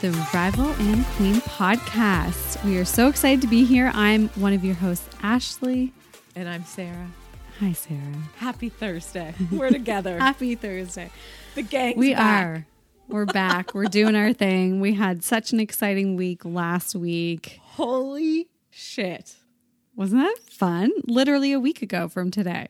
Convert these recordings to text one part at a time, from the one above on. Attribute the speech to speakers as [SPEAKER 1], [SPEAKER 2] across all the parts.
[SPEAKER 1] The Rival and Queen podcast. We are so excited to be here. I'm one of your hosts, Ashley.
[SPEAKER 2] And I'm Sarah.
[SPEAKER 1] Hi, Sarah.
[SPEAKER 2] Happy Thursday. We're together.
[SPEAKER 1] Happy Thursday.
[SPEAKER 2] the gang.
[SPEAKER 1] We are. We're back. We're doing our thing. We had such an exciting week last week.
[SPEAKER 2] Holy shit.
[SPEAKER 1] Wasn't that fun? Literally a week ago from today.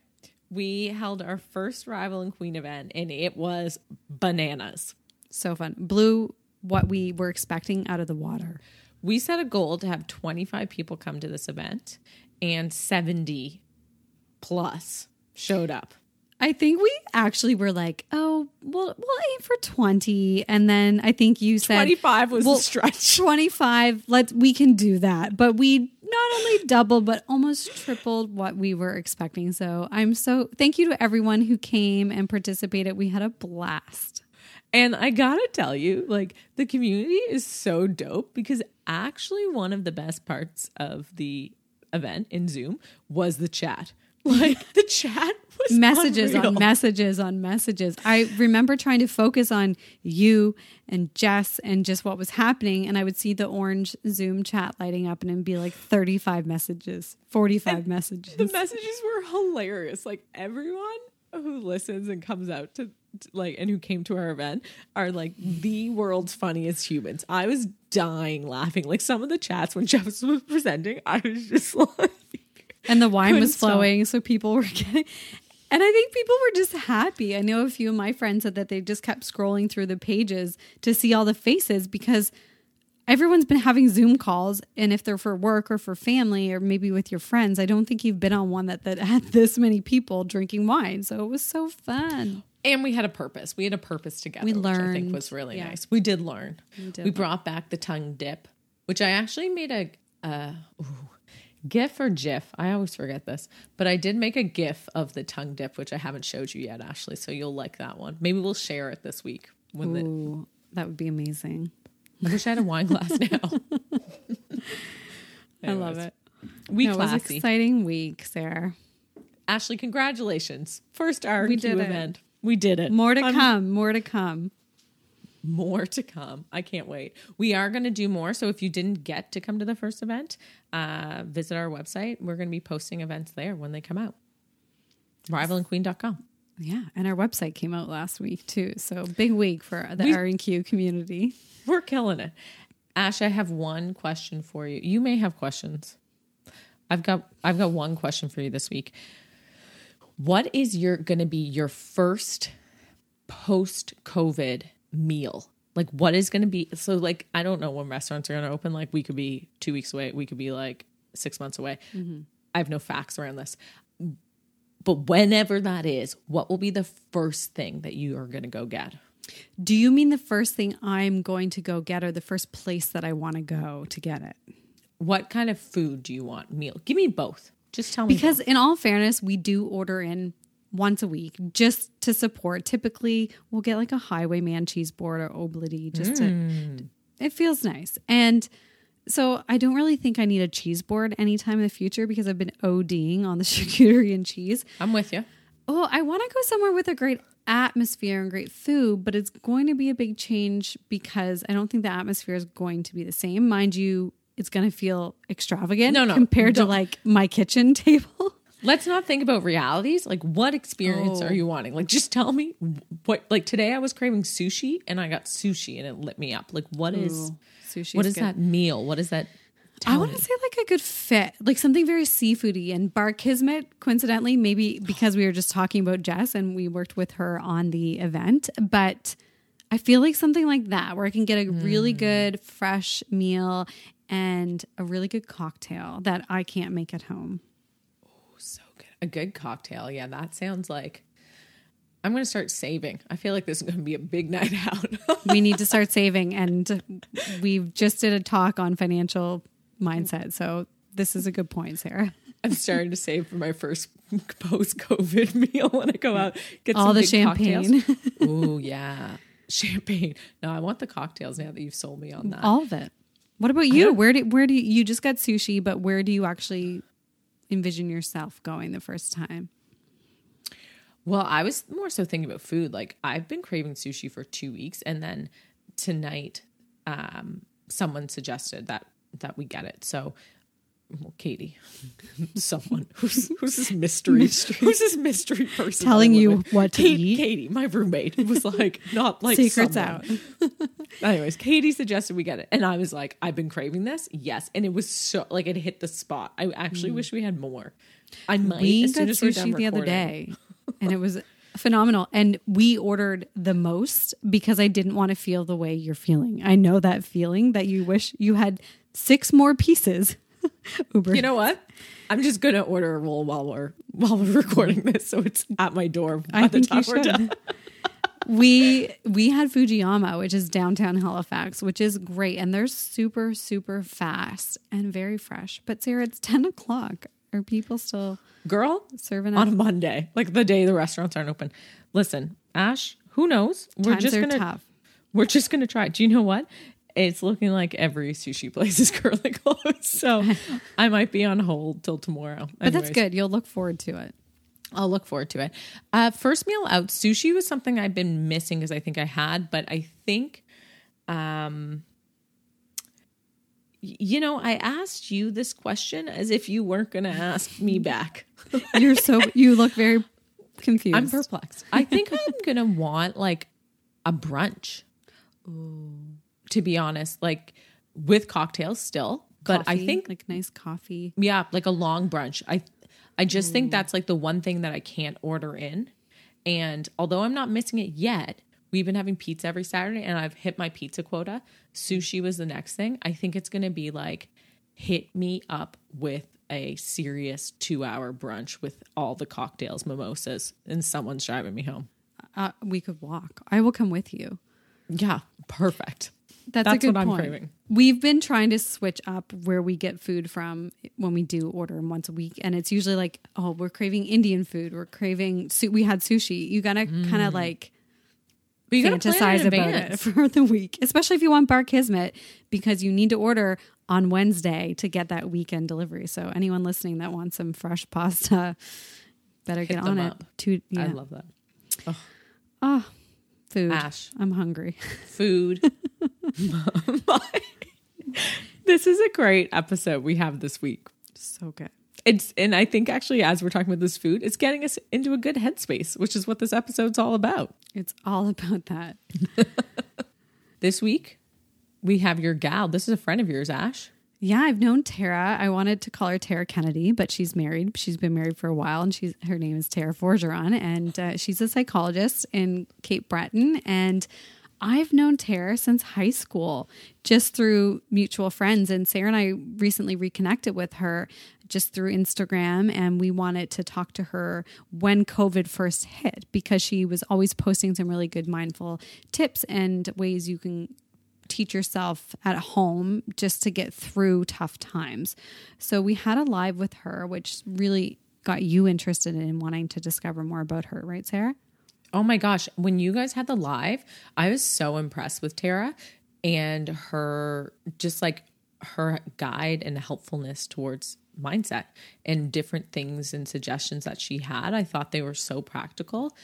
[SPEAKER 2] We held our first Rival and Queen event and it was bananas.
[SPEAKER 1] So fun. Blew what we were expecting out of the water.
[SPEAKER 2] We set a goal to have 25 people come to this event and 70 plus showed up.
[SPEAKER 1] I think we actually were like, oh, we'll, we'll aim for 20. And then I think you said
[SPEAKER 2] 25 was
[SPEAKER 1] well,
[SPEAKER 2] a stretch.
[SPEAKER 1] 25, let's, we can do that. But we not only doubled, but almost tripled what we were expecting. So I'm so, thank you to everyone who came and participated. We had a blast.
[SPEAKER 2] And I gotta tell you, like, the community is so dope because actually, one of the best parts of the event in Zoom was the chat. Like, the chat was
[SPEAKER 1] messages
[SPEAKER 2] unreal.
[SPEAKER 1] on messages on messages. I remember trying to focus on you and Jess and just what was happening. And I would see the orange Zoom chat lighting up and it'd be like 35 messages, 45 messages.
[SPEAKER 2] The messages were hilarious. Like, everyone who listens and comes out to like and who came to our event are like the world's funniest humans. I was dying laughing. Like some of the chats when Jeff was presenting, I was just like
[SPEAKER 1] and the wine was
[SPEAKER 2] stop.
[SPEAKER 1] flowing, so people were getting. And I think people were just happy. I know a few of my friends said that they just kept scrolling through the pages to see all the faces because everyone's been having Zoom calls, and if they're for work or for family or maybe with your friends, I don't think you've been on one that that had this many people drinking wine. So it was so fun.
[SPEAKER 2] And we had a purpose. We had a purpose together,
[SPEAKER 1] We
[SPEAKER 2] which I think was really
[SPEAKER 1] Yeah.
[SPEAKER 2] nice. We did learn. We,
[SPEAKER 1] did
[SPEAKER 2] brought back the tongue dip, which I actually made a uh, ooh, GIF or GIF. I always forget this, but I did make a GIF of the tongue dip, which I haven't showed you yet, Ashley. So you'll like that one. Maybe we'll share it this week. When the,
[SPEAKER 1] Ooh, that would be amazing.
[SPEAKER 2] I wish I had a wine glass now.
[SPEAKER 1] I love it.
[SPEAKER 2] We
[SPEAKER 1] No, it was an exciting week, Sarah.
[SPEAKER 2] Ashley, congratulations! First RQ
[SPEAKER 1] We did it.
[SPEAKER 2] We did it.
[SPEAKER 1] More to
[SPEAKER 2] I'm-
[SPEAKER 1] come. More to come.
[SPEAKER 2] more to come. I can't wait. We are going to do more. So if you didn't get to come to the first event, uh, visit our website. We're going to be posting events there when they come out. Rivalandqueen.com.
[SPEAKER 1] Yeah, and our website came out last week too. So big week for the R and Q community.
[SPEAKER 2] We're killing it. Ash, I have one question for you. You may have questions. I've got I've got one question for you this week. What is your going to be your first post COVID meal? Like what is going to be so like I don't know when restaurants are going to open like we could be 2 weeks away, we could be like 6 months away. Mm-hmm. I have no facts around this. But whenever that is, what will be the first thing that you are going to go get?
[SPEAKER 1] Do you mean the first thing I'm going to go get or the first place that I want to go to get it?
[SPEAKER 2] What kind of food do you want? Meal. Give me both. Just tell me.
[SPEAKER 1] Because in all fairness, we do order in once a week just to support. Typically, we'll get like a highwayman cheese board or oblity just to mm. it feels nice. And so I don't really think I need a cheese board anytime in the future because I've been ODing on the charcuterie and cheese.
[SPEAKER 2] I'm with you.
[SPEAKER 1] Oh, I want to go somewhere with a great atmosphere and great food, but it's going to be a big change because I don't think the atmosphere is going to be the same. Mind you, it's going to feel extravagant
[SPEAKER 2] No, no,
[SPEAKER 1] compared to
[SPEAKER 2] don't.
[SPEAKER 1] like my kitchen table.
[SPEAKER 2] Let's not think about realities. Like, what experience
[SPEAKER 1] Oh.
[SPEAKER 2] are you wanting? Like, just tell me what. Like today, I was craving sushi, and I got sushi, and it lit me up. Like, what is
[SPEAKER 1] Ooh, sushi
[SPEAKER 2] what
[SPEAKER 1] is
[SPEAKER 2] is
[SPEAKER 1] good.
[SPEAKER 2] that meal? What is that?
[SPEAKER 1] I
[SPEAKER 2] Tell
[SPEAKER 1] want to say like a good fit, like something very seafoody. And Bar Kismet, coincidentally, maybe because we were just talking about Jess and we worked with her on the event, but I feel like something like that where I can get a
[SPEAKER 2] Hmm.
[SPEAKER 1] really good fresh meal and a really good cocktail that I can't make at home.
[SPEAKER 2] Oh, so good. A good cocktail. Yeah, that sounds like. I'm going to start saving. I feel like this is going to be a big night out.
[SPEAKER 1] We need to start saving, and we just did a talk on financial mindset. So this is a good point, Sarah.
[SPEAKER 2] I'm starting to save for my first post-COVID meal when I go out. Get
[SPEAKER 1] All
[SPEAKER 2] some
[SPEAKER 1] the champagne.
[SPEAKER 2] oh yeah, champagne. No, I want the cocktails now that you've sold me on that.
[SPEAKER 1] All of it. What about you? Where do where do you, you just got sushi, but where do you actually envision yourself going the first time?
[SPEAKER 2] Well, I was more so thinking about food. Like I've been craving sushi for two weeks, and then tonight um, someone suggested that that we get it. So well, Katie, someone who's who's this mystery, who's this mystery person
[SPEAKER 1] Telling you what to
[SPEAKER 2] Kate-
[SPEAKER 1] eat?
[SPEAKER 2] Katie, my roommate, was like not like
[SPEAKER 1] Secrets
[SPEAKER 2] someone. Anyways, Katie suggested we get it, and I was like, I've been craving this, yes, and it was so like it hit the spot. I actually wish we had more. I might
[SPEAKER 1] Mm. we
[SPEAKER 2] as
[SPEAKER 1] got
[SPEAKER 2] as
[SPEAKER 1] sushi the other day and it was phenomenal and we ordered the most because i didn't want to feel the way you're feeling i know that feeling that you wish you had six more pieces uber
[SPEAKER 2] You know what? I'm just gonna order a roll while we're while we're recording this, so it's at my door by
[SPEAKER 1] i
[SPEAKER 2] the
[SPEAKER 1] think you
[SPEAKER 2] time we're done.
[SPEAKER 1] we we had fujiyama which is downtown halifax which is great and they're super super fast and very fresh but sarah it's 10 o'clock are people still
[SPEAKER 2] Girl,
[SPEAKER 1] serving
[SPEAKER 2] on
[SPEAKER 1] up
[SPEAKER 2] a Monday, like the day the restaurants aren't open. Listen, Ash, who knows? We're
[SPEAKER 1] times
[SPEAKER 2] just
[SPEAKER 1] are
[SPEAKER 2] gonna
[SPEAKER 1] tough
[SPEAKER 2] we're just gonna try. Do you know what? It's looking like every sushi place is currently closed, so I might be on hold till tomorrow.
[SPEAKER 1] but that's good you'll look forward to it
[SPEAKER 2] I'll look forward to it. Uh, first meal out, sushi was something I've been missing because I think I had, but I think, um, you know, I asked you this question as if you weren't going to ask me back.
[SPEAKER 1] you're so you look very confused
[SPEAKER 2] I'm perplexed. I think I'm going to want like a brunch. To be honest, like with cocktails still, but I think
[SPEAKER 1] like nice coffee.
[SPEAKER 2] yeah, like a long brunch. I I just think that's like the one thing that I can't order in. And although I'm not missing it yet, we've been having pizza every Saturday and I've hit my pizza quota. Sushi was the next thing. I think it's going to be like hit me up with a serious 2-hour brunch with all the cocktails, mimosas, and someone's driving me home.
[SPEAKER 1] Uh, we could walk. I will come with you.
[SPEAKER 2] Yeah, perfect.
[SPEAKER 1] That's, a good
[SPEAKER 2] what I'm
[SPEAKER 1] point.
[SPEAKER 2] craving.
[SPEAKER 1] We've been trying to switch up where we get food from when we do order them once a week, and it's usually like, oh, we're craving Indian food. We're craving. Su- we had sushi. You gotta kind of mm. like
[SPEAKER 2] But you
[SPEAKER 1] fantasize about it for the week, especially if you want Bar Kismet, because you need to order on Wednesday to get that weekend delivery. So anyone listening that wants some fresh pasta, better get on
[SPEAKER 2] them
[SPEAKER 1] it.
[SPEAKER 2] up.
[SPEAKER 1] To
[SPEAKER 2] I love that.
[SPEAKER 1] oh, food.
[SPEAKER 2] Ash.
[SPEAKER 1] I'm hungry.
[SPEAKER 2] food. this is a great episode we have this week.
[SPEAKER 1] so good.
[SPEAKER 2] It's and I think actually as we're talking about this food, it's getting us into a good headspace, which is what this episode's all about.
[SPEAKER 1] It's all about that.
[SPEAKER 2] This week, we have your gal. This is a friend of yours, Ash.
[SPEAKER 1] Yeah, I've known Tara. I wanted to call her Tara Kennedy, but she's married. She's been married for a while, and she's her name is Tara Forgeron, and uh, she's a psychologist in Cape Breton. And I've known Tara since high school, just through mutual friends. And Sarah and I recently reconnected with her just through Instagram, and we wanted to talk to her when COVID first hit because she was always posting some really good mindful tips and ways you can teach yourself at home just to get through tough times. So we had a live with her, which really got you interested in wanting to discover more about her, right, Sarah?
[SPEAKER 2] Oh my gosh, when you guys had the live, I was so impressed with Tara and her just like her guide and helpfulness towards mindset and different things and suggestions that she had. I thought they were so practical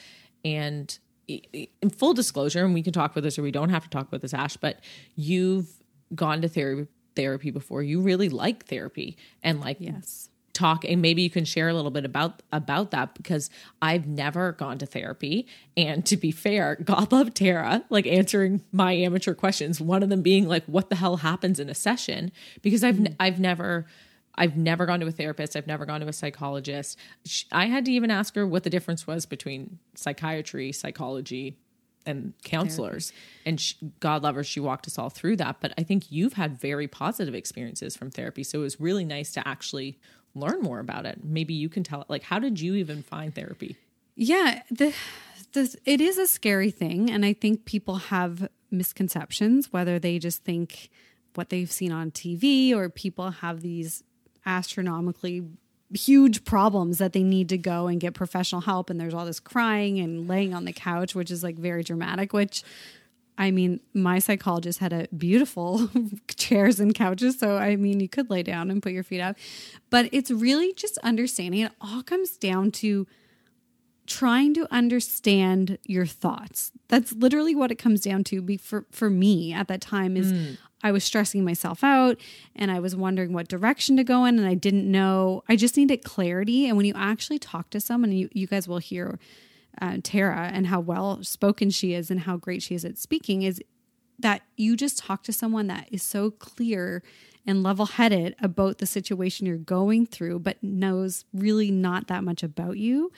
[SPEAKER 2] and in full disclosure, and we can talk about this or we don't have to talk about this, Ash, but you've gone to therapy therapy before. You really like therapy and like
[SPEAKER 1] Yes.
[SPEAKER 2] Talk and maybe you can share a little bit about about that because I've never gone to therapy. And to be fair God love Tara like answering my amateur questions one of them being like what the hell happens in a session? Because I've
[SPEAKER 1] Mm-hmm.
[SPEAKER 2] I've never I've never gone to a therapist. I've never gone to a psychologist. Sh- I had to even ask her what the difference was between psychiatry psychology and counselors. And she, god love her she walked us all through that. But i think you've had very positive experiences from therapy. So it was really nice to actually learn more about it maybe you can tell it. like how did you even find therapy
[SPEAKER 1] Yeah, the, the it is a scary thing, and I think people have misconceptions whether they just think what they've seen on TV or people have these astronomically huge problems that they need to go and get professional help and there's all this crying and laying on the couch which is like very dramatic which I mean, my psychologist had a beautiful chairs and couches. So, I mean, you could lay down and put your feet up. But it's really just understanding it all comes down to trying to understand your thoughts. That's literally what it comes down to. Be for for me at that time is mm. I was stressing myself out and I was wondering what direction to go in and I didn't know. I just needed clarity. And when you actually talk to someone, you, you guys will hear uh, Tara and how well spoken she is and how great she is at speaking is that you just talk to someone that is so clear and level headed about the situation you're going through, but knows really not that much about you.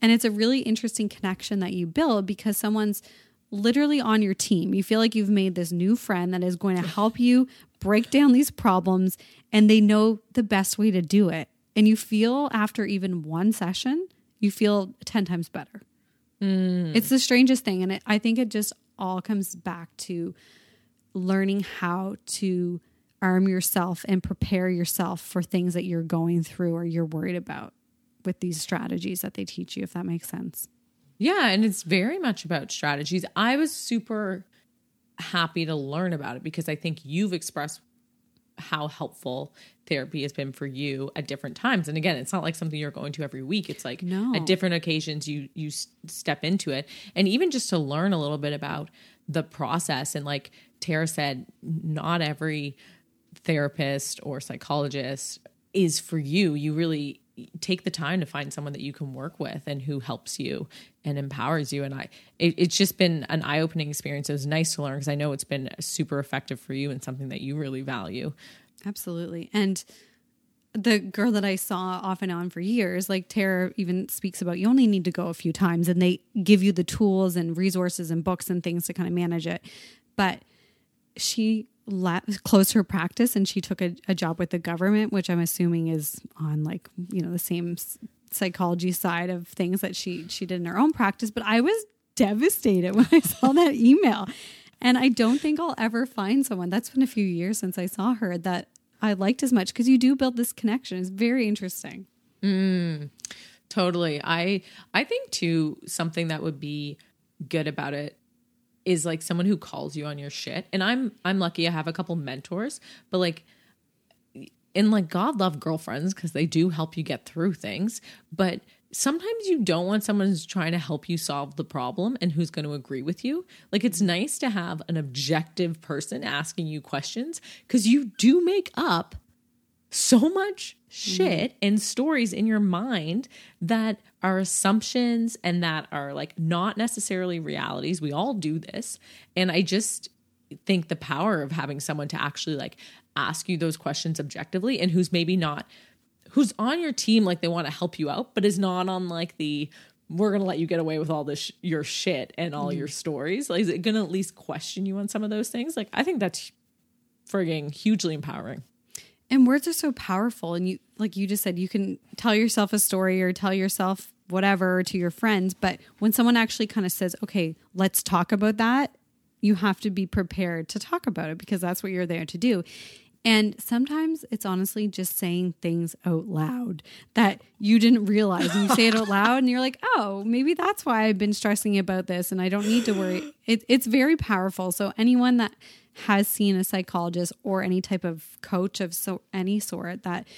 [SPEAKER 1] And it's a really interesting connection that you build because someone's literally on your team. You feel like you've made this new friend that is going to help you break down these problems and they know the best way to do it. And you feel after even one session, you feel 10 times better. Mm. It's the strangest thing. And it, I think it just all comes back to learning how to arm yourself and prepare yourself for things that you're going through or you're worried about with these strategies that they teach you, if that makes sense.
[SPEAKER 2] Yeah, and it's very much about strategies. I was super happy to learn about it because I think you've expressed how helpful therapy has been for you at different times. And again it's not like something you're going to every week. It's like no. at different occasions you you step into it. And even just to learn a little bit about the process and like tara said not every therapist or psychologist is for you. You really take the time to find someone that you can work with and who helps you and empowers you. And i it, it's just been an eye-opening experience. It was nice to learn because i know it's been super effective for you and something that you really value.
[SPEAKER 1] Absolutely. And the girl that I saw off and on for years, like Tara even speaks about, you only need to go a few times and they give you the tools and resources and books and things to kind of manage it. But she la- closed her practice and she took a, a, job with the government, which I'm assuming is on like you know the same psychology side of things that she she did in her own practice. But I was devastated when I saw that email, and I don't think I'll ever find someone. That's been a few years since I saw her that I liked as much because you do build this connection. It's very interesting.
[SPEAKER 2] Mm, totally. I I think too something that would be good about it is like someone who calls you on your shit. And I'm I'm lucky I have a couple mentors, but like and like God love girlfriends because they do help you get through things, but sometimes you don't want someone who's trying to help you solve the problem and who's going to agree with you. Like it's nice to have an objective person asking you questions because you do make up so much shit mm. and stories in your mind that are assumptions and that are like not necessarily realities. We all do this. And I just think the power of having someone to actually like ask you those questions objectively and who's maybe not who's on your team like they want to help you out but is not on like the we're gonna let you get away with all this sh- your shit and all mm-hmm. your stories like is it gonna at least question you on some of those things like i think that's frigging hugely empowering
[SPEAKER 1] and words are so powerful. And you, like you just said, you can tell yourself a story or tell yourself whatever to your friends. But when someone actually kind of says, okay, let's talk about that, you have to be prepared to talk about it because that's what you're there to do. And sometimes it's honestly just saying things out loud that you didn't realize. And you say it out loud and you're like, oh, maybe that's why I've been stressing about this and I don't need to worry. It, it's very powerful. So, anyone that has seen a psychologist or any type of coach of so any sort that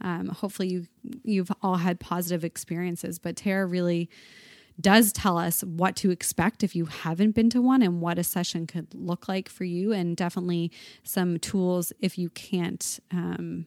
[SPEAKER 1] um, hopefully you you've all had positive experiences but tara really does tell us what to expect if you haven't been to one and what a session could look like for you and definitely some tools if you can't um,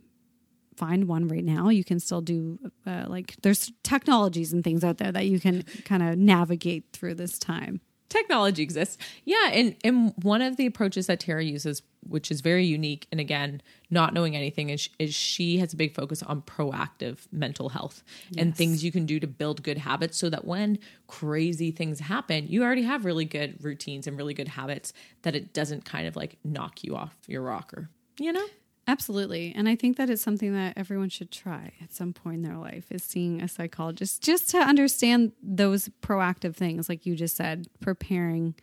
[SPEAKER 1] find one right now you can still do uh, like there's technologies and things out there that you can kind of navigate through this time
[SPEAKER 2] technology exists. Yeah, and and one of the approaches that Tara uses, which is very unique, and again, not knowing anything, is, is she has a big focus on proactive mental health yes. and things you can do to build good habits, so that when crazy things happen, you already have really good routines and really good habits that it doesn't kind of like knock you off your rocker. You know.
[SPEAKER 1] Absolutely. And I think that it's something that everyone should try at some point in their life is seeing a psychologist just to understand those proactive things like you just said, preparing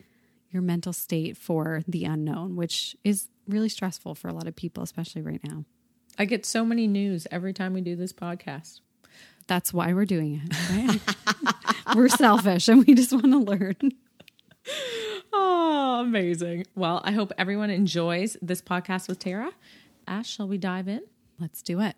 [SPEAKER 1] your mental state for the unknown, which is really stressful for a lot of people especially right now.
[SPEAKER 2] I get so many news every time we do this podcast.
[SPEAKER 1] That's why we're doing it. Right? we're selfish and we just want to learn.
[SPEAKER 2] Oh, amazing. Well, I hope everyone enjoys this podcast with Tara. Ash, shall we dive in?
[SPEAKER 1] Let's do it.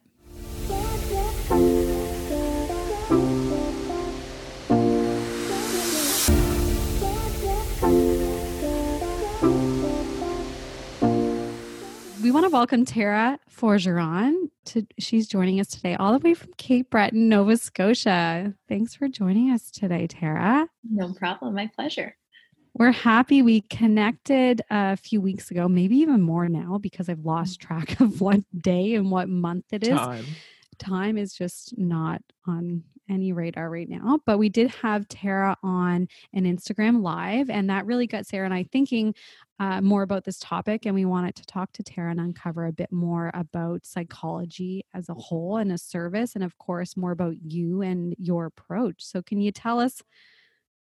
[SPEAKER 1] We want to welcome Tara Forgeron. To she's joining us today, all the way from Cape Breton, Nova Scotia. Thanks for joining us today, Tara.
[SPEAKER 3] No problem. My pleasure.
[SPEAKER 1] We're happy we connected a few weeks ago, maybe even more now, because I've lost mm. track of what day and what month it is.
[SPEAKER 2] Time.
[SPEAKER 1] Time is just not on any radar right now. But we did have Tara on an Instagram live, and that really got Sarah and I thinking uh, more about this topic. And we wanted to talk to Tara and uncover a bit more about psychology as a whole and a service, and of course, more about you and your approach. So, can you tell us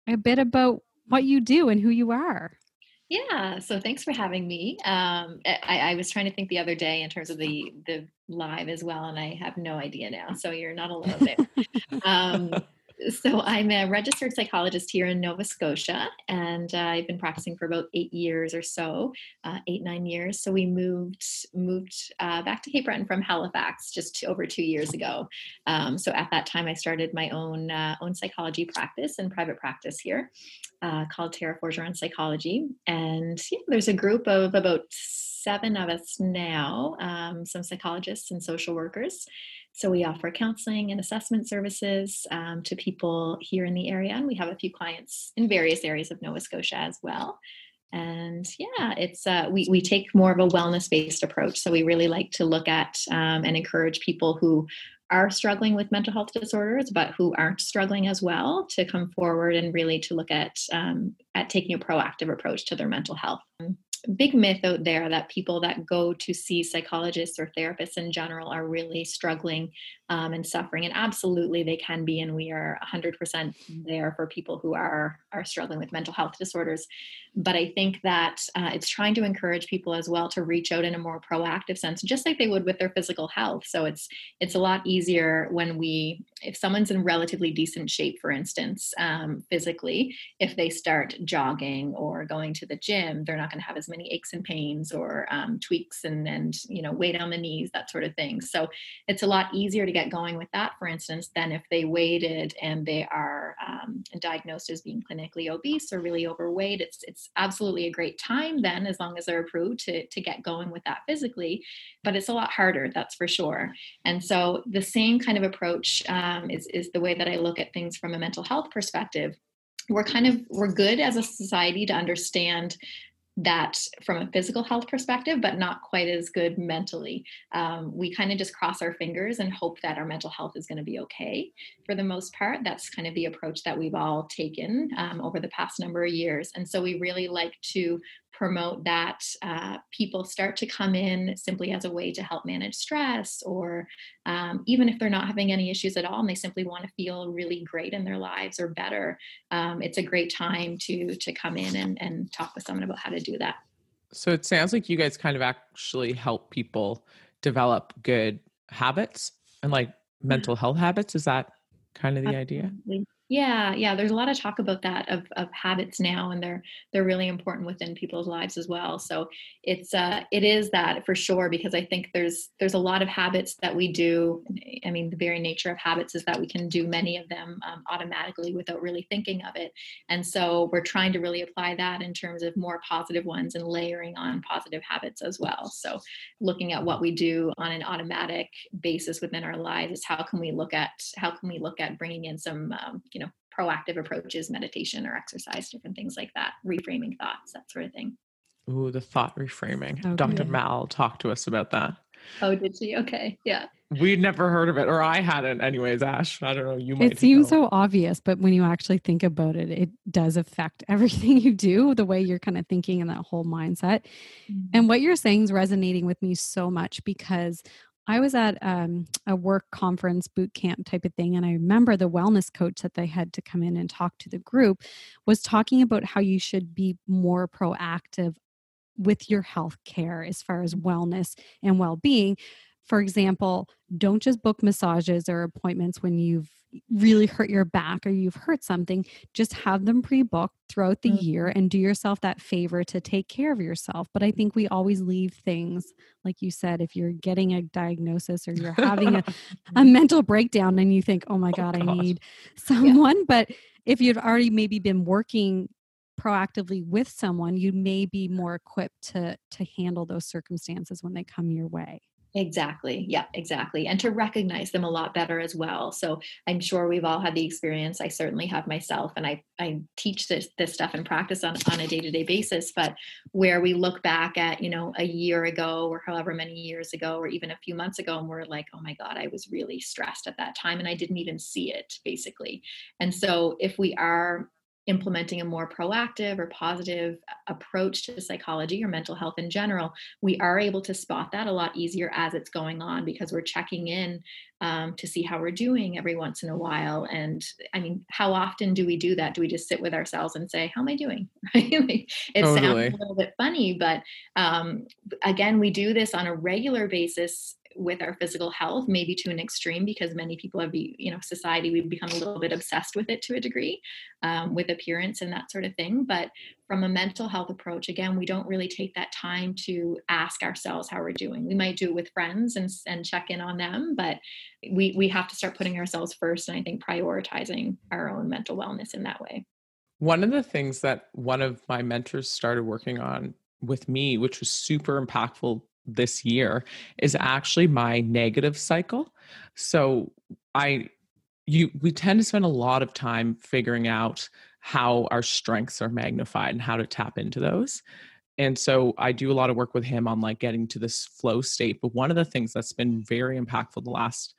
[SPEAKER 1] a bit about what you do and who you are?
[SPEAKER 3] Yeah, so thanks for having me. Um, I, I, was trying to think the other day in terms of the the live as well, and I have no idea now. So you're not alone there. um, so I'm a registered psychologist here in Nova Scotia, and uh, I've been practicing for about eight years or so, uh, eight nine years. So we moved moved uh, back to Cape Breton from Halifax just over two years ago. Um, so at that time, I started my own uh, own psychology practice and private practice here, uh, called Tara Forgeron Psychology, and yeah, there's a group of about seven of us now, um, some psychologists and social workers. So we offer counseling and assessment services um, to people here in the area, and we have a few clients in various areas of Nova Scotia as well. And yeah, it's uh, we we take more of a wellness based approach. So we really like to look at um, and encourage people who are struggling with mental health disorders, but who aren't struggling as well, to come forward and really to look at um, at taking a proactive approach to their mental health big myth out there that people that go to see psychologists or therapists in general are really struggling um, and suffering. And absolutely, they can be, and we are 100% there for people who are are struggling with mental health disorders. But I think that uh, it's trying to encourage people as well to reach out in a more proactive sense, just like they would with their physical health. So it's it's a lot easier when we, if someone's in relatively decent shape, for instance, um, physically, if they start jogging or going to the gym, they're not going to have as many aches and pains or um, tweaks and and you know weight on the knees, that sort of thing. So it's a lot easier to get going with that, for instance, than if they waited and they are um, diagnosed as being clinically obese or really overweight. It's it's absolutely a great time then, as long as they're approved to to get going with that physically, but it's a lot harder, that's for sure. And so the same kind of approach um, is is the way that I look at things from a mental health perspective we're kind of we're good as a society to understand that from a physical health perspective, but not quite as good mentally. Um, we kind of just cross our fingers and hope that our mental health is going to be okay for the most part. That's kind of the approach that we've all taken um, over the past number of years. And so we really like to promote that uh, people start to come in simply as a way to help manage stress, or um, even if they're not having any issues at all and they simply want to feel really great in their lives or better, um, it's a great time to to come in and, and talk with someone about how to do that.
[SPEAKER 2] So it sounds like you guys kind of actually help people develop good habits and like mental health habits. Is that kind of the Absolutely. idea?
[SPEAKER 3] Yeah, yeah. There's a lot of talk about that of, of habits now, and they're they're really important within people's lives as well. So it's uh, it is that for sure because I think there's there's a lot of habits that we do. I mean, the very nature of habits is that we can do many of them um, automatically without really thinking of it, and so we're trying to really apply that in terms of more positive ones and layering on positive habits as well. So looking at what we do on an automatic basis within our lives is how can we look at how can we look at bringing in some um, you know proactive approaches meditation or exercise different things like that reframing thoughts that sort of thing
[SPEAKER 2] Ooh, the thought reframing. Okay. Dr. Mal talked to us about that.
[SPEAKER 3] Oh, did she? Okay. Yeah.
[SPEAKER 2] We'd never heard of it, or I hadn't, anyways. Ash, I don't know. You might.
[SPEAKER 1] It seems know. so obvious, but when you actually think about it, it does affect everything you do, the way you're kind of thinking and that whole mindset. Mm-hmm. And what you're saying is resonating with me so much because I was at um, a work conference boot camp type of thing, and I remember the wellness coach that they had to come in and talk to the group was talking about how you should be more proactive with your health care as far as wellness and well being. For example, don't just book massages or appointments when you've really hurt your back or you've hurt something, just have them pre booked throughout the mm-hmm. year and do yourself that favor to take care of yourself. But I think we always leave things, like you said, if you're getting a diagnosis or you're having a, a mental breakdown and you think, oh my oh God, oh, I need someone. Yeah. But if you've already maybe been working proactively with someone, you may be more equipped to to handle those circumstances when they come your way.
[SPEAKER 3] Exactly. Yeah, exactly. And to recognize them a lot better as well. So I'm sure we've all had the experience. I certainly have myself, and I, I teach this, this stuff in practice on, on a day to day basis. But where we look back at, you know, a year ago or however many years ago, or even a few months ago, and we're like, oh my God, I was really stressed at that time and I didn't even see it, basically. And so if we are implementing a more proactive or positive approach to psychology or mental health in general, we are able to spot that a lot easier as it's going on because we're checking in um, to see how we're doing every once in a while. And I mean, how often do we do that? Do we just sit with ourselves and say, How am I doing? it totally. sounds a little bit funny, but um, again, we do this on a regular basis with our physical health maybe to an extreme because many people have you know society we've become a little bit obsessed with it to a degree um, with appearance and that sort of thing. But from a mental health approach again we don't really take that time to ask ourselves how we're doing. We might do it with friends and, and check in on them but we we have to start putting ourselves first and i think prioritizing our own mental wellness in that way.
[SPEAKER 4] One of the things that one of my mentors started working on with me which was super impactful this year is actually my negative cycle. So I you we tend to spend a lot of time figuring out how our strengths are magnified and how to tap into those. And so I do a lot of work with him on like getting to this flow state. But one of the things that's been very impactful the last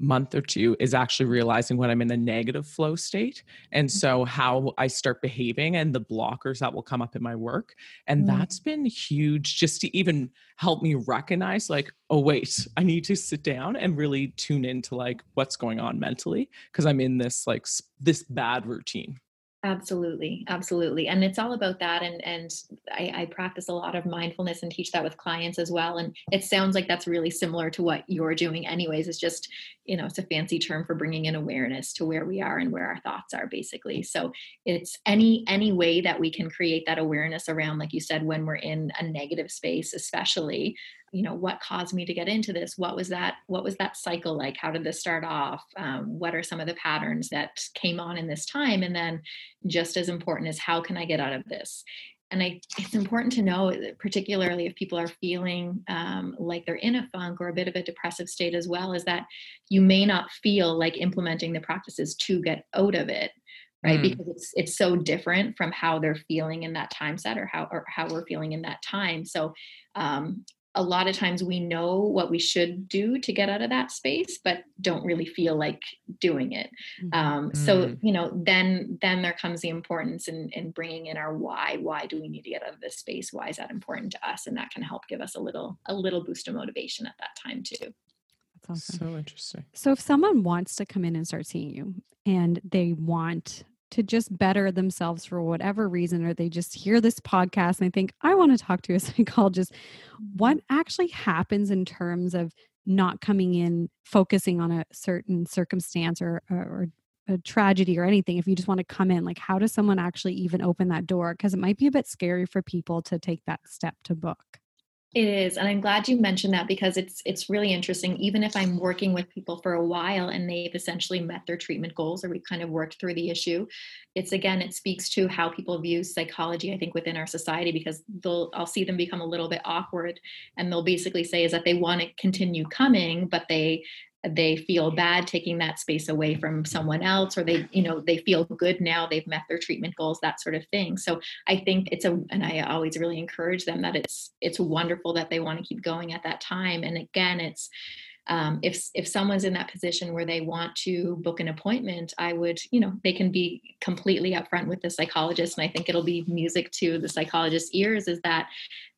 [SPEAKER 4] month or two is actually realizing when I'm in a negative flow state. And mm-hmm. so how I start behaving and the blockers that will come up in my work. And mm. that's been huge just to even help me recognize like, oh, wait, I need to sit down and really tune into like what's going on mentally because I'm in this like this bad routine.
[SPEAKER 3] Absolutely, absolutely, and it's all about that. And and I, I, practice a lot of mindfulness and teach that with clients as well. And it sounds like that's really similar to what you're doing, anyways. It's just you know it's a fancy term for bringing in awareness to where we are and where our thoughts are, basically. So it's any any way that we can create that awareness around, like you said, when we're in a negative space, especially you know what caused me to get into this what was that what was that cycle like how did this start off um, what are some of the patterns that came on in this time and then just as important is how can i get out of this and I, it's important to know, particularly if people are feeling um, like they're in a funk or a bit of a depressive state as well, is that you may not feel like implementing the practices to get out of it, right? Mm. Because it's it's so different from how they're feeling in that time set or how or how we're feeling in that time. So um, a lot of times we know what we should do to get out of that space but don't really feel like doing it mm-hmm. um, so mm. you know then then there comes the importance in, in bringing in our why why do we need to get out of this space why is that important to us and that can help give us a little a little boost of motivation at that time too
[SPEAKER 4] that's awesome. so interesting
[SPEAKER 1] so if someone wants to come in and start seeing you and they want to just better themselves for whatever reason, or they just hear this podcast and they think, I want to talk to a psychologist, what mm-hmm. actually happens in terms of not coming in focusing on a certain circumstance or, or, or a tragedy or anything if you just want to come in? Like how does someone actually even open that door? Because it might be a bit scary for people to take that step to book
[SPEAKER 3] it is, and I'm glad you mentioned that because it's it's really interesting. Even if I'm working with people for a while and they've essentially met their treatment goals, or we've kind of worked through the issue, it's again it speaks to how people view psychology. I think within our society because they'll I'll see them become a little bit awkward, and they'll basically say is that they want to continue coming, but they they feel bad taking that space away from someone else or they you know they feel good now they've met their treatment goals that sort of thing. So i think it's a and i always really encourage them that it's it's wonderful that they want to keep going at that time. And again it's um, if if someone's in that position where they want to book an appointment i would you know they can be completely upfront with the psychologist and i think it'll be music to the psychologist's ears is that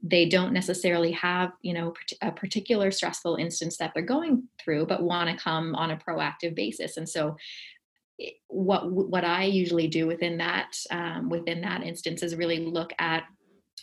[SPEAKER 3] they don't necessarily have you know a particular stressful instance that they're going through but want to come on a proactive basis. And so what what I usually do within that um, within that instance is really look at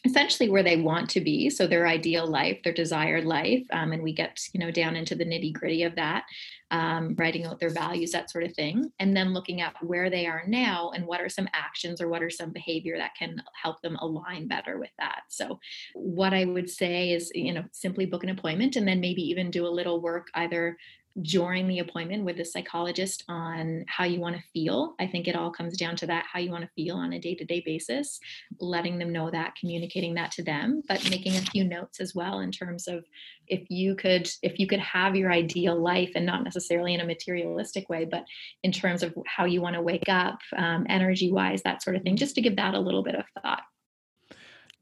[SPEAKER 3] essentially where they want to be so their ideal life their desired life um, and we get you know down into the nitty gritty of that um, writing out their values that sort of thing and then looking at where they are now and what are some actions or what are some behavior that can help them align better with that. So what i would say is you know simply book an appointment and then maybe even do a little work either during the appointment with the psychologist on how you want to feel. I think it all comes down to that how you want to feel on a day to day basis, letting them know that, communicating that to them, but making a few notes as well in terms of if you could if you could have your ideal life and not necessarily in a materialistic way but in terms of how you want to wake up um, energy wise that sort of thing just to give that a little bit of thought.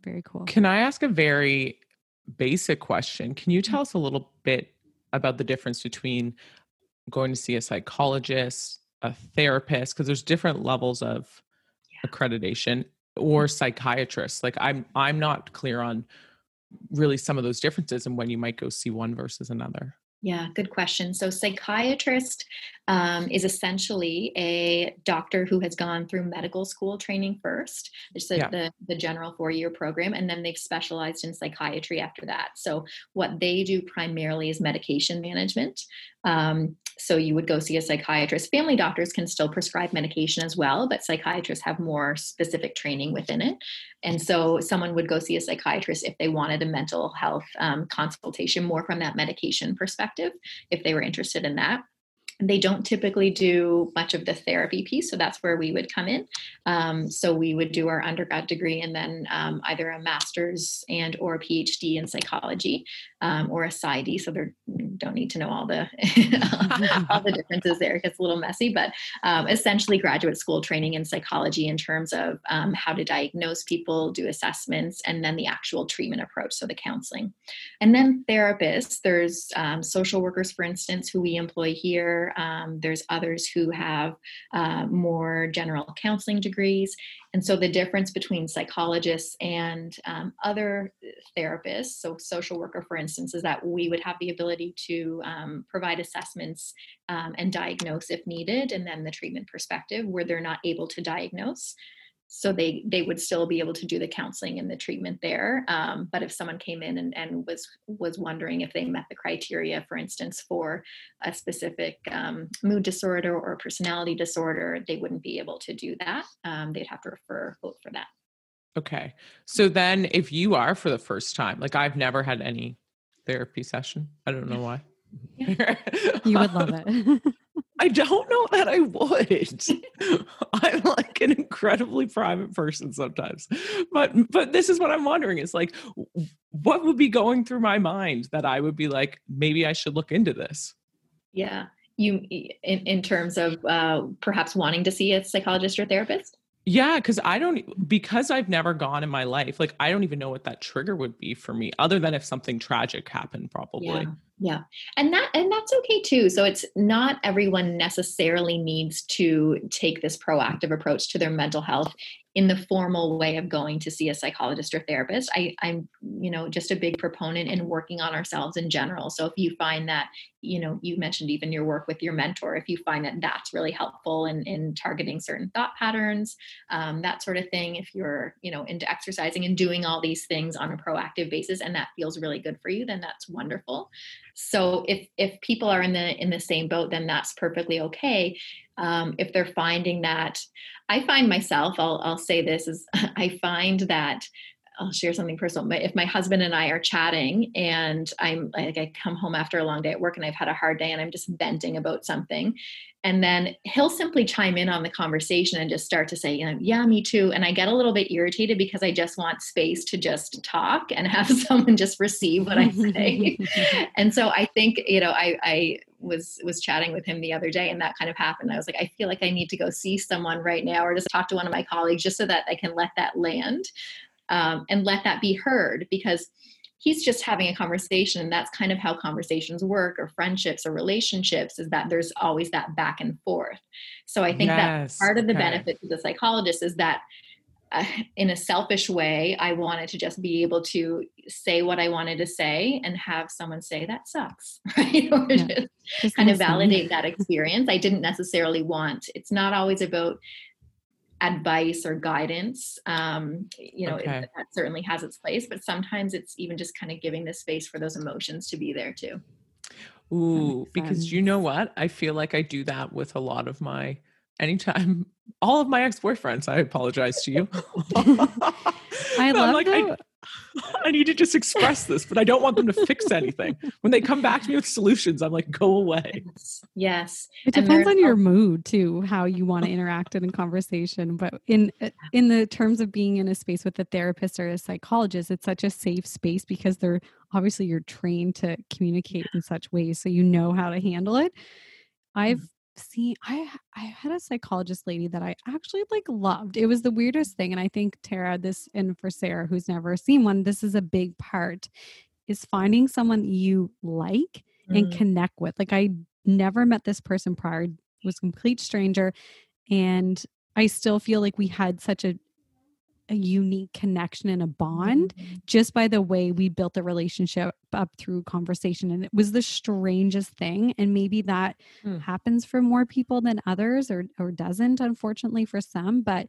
[SPEAKER 1] Very cool.
[SPEAKER 2] Can i ask a very basic question? Can you tell us a little bit about the difference between going to see a psychologist, a therapist, because there's different levels of yeah. accreditation or psychiatrists. Like I'm I'm not clear on really some of those differences and when you might go see one versus another.
[SPEAKER 3] Yeah, good question. So, psychiatrist um, is essentially a doctor who has gone through medical school training first, it's the, yeah. the, the general four year program, and then they've specialized in psychiatry after that. So, what they do primarily is medication management. Um, so you would go see a psychiatrist. Family doctors can still prescribe medication as well, but psychiatrists have more specific training within it. And so someone would go see a psychiatrist if they wanted a mental health um, consultation more from that medication perspective, if they were interested in that they don't typically do much of the therapy piece so that's where we would come in um, so we would do our undergrad degree and then um, either a master's and or a phd in psychology um, or a PsyD. So they don't need to know all the all the differences there. It gets a little messy, but um, essentially graduate school training in psychology in terms of um, how to diagnose people, do assessments, and then the actual treatment approach, so the counseling. And then therapists. There's um, social workers, for instance, who we employ here. Um, there's others who have uh, more general counseling degrees. And so the difference between psychologists and um, other therapists, so social worker, for instance, is that we would have the ability to um, provide assessments um, and diagnose if needed, and then the treatment perspective where they're not able to diagnose so they they would still be able to do the counseling and the treatment there. Um, but if someone came in and, and was was wondering if they met the criteria for instance for a specific um, mood disorder or personality disorder they wouldn't be able to do that. Um, they'd have to refer both for that.
[SPEAKER 2] Okay. So then if you are for the first time like i've never had any therapy session. I don't know why.
[SPEAKER 1] Yeah. you would love it
[SPEAKER 2] I don't know that I would. I'm like an incredibly private person sometimes. But but this is what I'm wondering is like what would be going through my mind that I would be like maybe I should look into this.
[SPEAKER 3] Yeah. You in in terms of uh perhaps wanting to see a psychologist or therapist?
[SPEAKER 2] Yeah, because I don't because I've never gone in my life. Like I don't even know what that trigger would be for me, other than if something tragic happened, probably.
[SPEAKER 3] Yeah yeah and that and that's okay too so it's not everyone necessarily needs to take this proactive approach to their mental health in the formal way of going to see a psychologist or therapist. I, i'm you know just a big proponent in working on ourselves in general so if you find that you know you mentioned even your work with your mentor if you find that that's really helpful in, in targeting certain thought patterns um, that sort of thing if you're you know into exercising and doing all these things on a proactive basis and that feels really good for you then that's wonderful so if if people are in the in the same boat then that's perfectly okay. Um, if they're finding that i find myself i'll, I'll say this is i find that I'll share something personal. But If my husband and I are chatting and I'm like, I come home after a long day at work and I've had a hard day and I'm just venting about something. And then he'll simply chime in on the conversation and just start to say, you know, yeah, me too. And I get a little bit irritated because I just want space to just talk and have someone just receive what I say. and so I think, you know, I, I was was chatting with him the other day and that kind of happened. I was like, I feel like I need to go see someone right now or just talk to one of my colleagues just so that I can let that land um, and let that be heard because he's just having a conversation. And that's kind of how conversations work or friendships or relationships is that there's always that back and forth. So i think yes, that part of the okay. benefit to the psychologist is that uh, in a selfish way i wanted to just be able to say what i wanted to say and have someone say that sucks. Right? Or yeah. just, just kind of validate that experience. I didn't necessarily want it's not always about advice or guidance um, you know okay. it, that certainly has its place but sometimes it's even just kind of giving the space for those emotions to be there too.
[SPEAKER 2] Ooh because you know what? I feel like i do that with a lot of my anytime all of my ex-boyfriends i apologize to you
[SPEAKER 1] I
[SPEAKER 4] No, I'm
[SPEAKER 1] love
[SPEAKER 4] like,
[SPEAKER 1] the,
[SPEAKER 4] I, I need to just express this, but I don't want them to fix anything. When they come back to me with solutions, I'm like, go away.
[SPEAKER 3] Yes. yes.
[SPEAKER 1] It
[SPEAKER 3] And
[SPEAKER 1] depends on your
[SPEAKER 3] al-
[SPEAKER 1] mood too, how you want to interact in a conversation. But in uh, in the terms of being in a space with a therapist or a psychologist, it's such a safe space because they're obviously you're trained to communicate in such ways, so you know how to handle it. I've seen I I had a psychologist lady that I actually like loved. It was the weirdest thing, and I think Tara, this and for Sarah, who's never seen one, this is a big part. Is finding someone you like and
[SPEAKER 3] Mm.
[SPEAKER 1] connect with. Like I never met this person prior, was complete stranger, and I still feel like we had such a a unique connection and a bond
[SPEAKER 3] Mhm.
[SPEAKER 1] just by the way we built the relationship up through conversation and it was the strangest thing and maybe that
[SPEAKER 4] Hmm.
[SPEAKER 1] happens for more people than others or or doesn't unfortunately for some but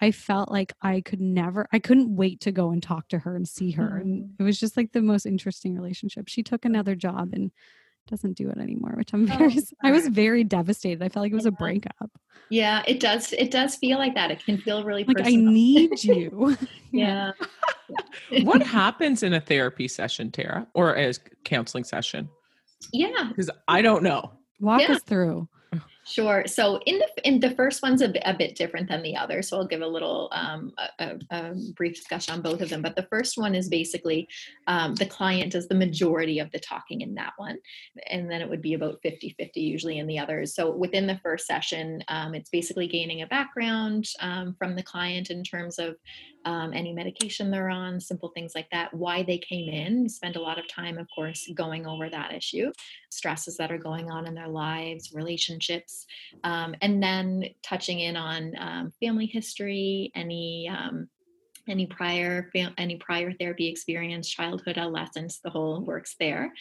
[SPEAKER 1] I felt like I could never I couldn't wait to go and talk to her and see her and
[SPEAKER 3] Mhm.
[SPEAKER 1] it was just like the most interesting relationship. She took another job and doesn't do it anymore, which I'm
[SPEAKER 3] Oh,
[SPEAKER 1] very s- I was very devastated. I felt like it was a breakup.
[SPEAKER 3] Yeah, it does. It does feel like that. It can feel really
[SPEAKER 1] Like I need you.
[SPEAKER 3] yeah.
[SPEAKER 4] What happens in a therapy session, Tara, or a counseling session?
[SPEAKER 3] Yeah.
[SPEAKER 4] Because I don't know.
[SPEAKER 1] Walk
[SPEAKER 3] Yeah.
[SPEAKER 1] us through.
[SPEAKER 3] Sure. So in the in the first one's a bit, a bit different than the other. So I'll give a little um, a, a, a brief discussion on both of them. But the first one is basically um, the client does the majority of the talking in that one, and then it would be about 50-50 usually in the others. So within the first session, um, it's basically gaining a background um, from the client in terms of um, any medication they're on, simple things like that, why they came in. We spend a lot of time, of course, going over that issue, stresses that are going on in their lives, relationships, um, and then touching in on um, family history, any um, any prior any prior therapy experience, childhood, adolescence, the whole works there,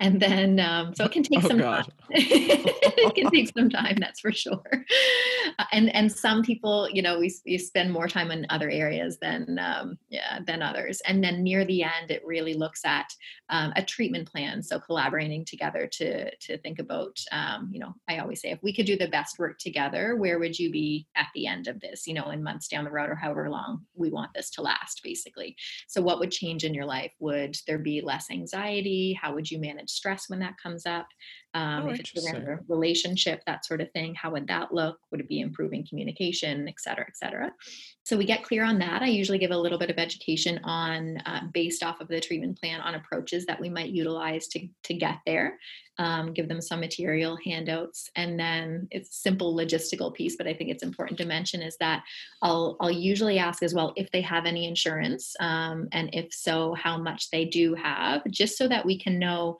[SPEAKER 3] and then um, so it can take
[SPEAKER 4] Oh,
[SPEAKER 3] some
[SPEAKER 4] God.
[SPEAKER 3] time. it can take some time, that's for sure. Uh, and and some people, you know, we we spend more time in other areas than um, yeah than others, and then near the end, it really looks at um, a treatment plan. So collaborating together to to think about, um, you know, I always say if we could do the best work together, where would you be at the end of this? You know, in months down the road or however long we want this to last, basically. So what would change in your life? Would there be less anxiety? How would you manage stress when that comes up? Um,
[SPEAKER 4] Oh,
[SPEAKER 3] if it's around a relationship, that sort of thing, how would that look? Would it be improving communication, et cetera, et cetera? So we get clear on that. I usually give a little bit of education on, uh, based off of the treatment plan, on approaches that we might utilize to to get there. Um, give them some material handouts, and then it's a simple logistical piece. But I think it's important to mention is that I'll I'll usually ask as well if they have any insurance, um, and if so, how much they do have, just so that we can know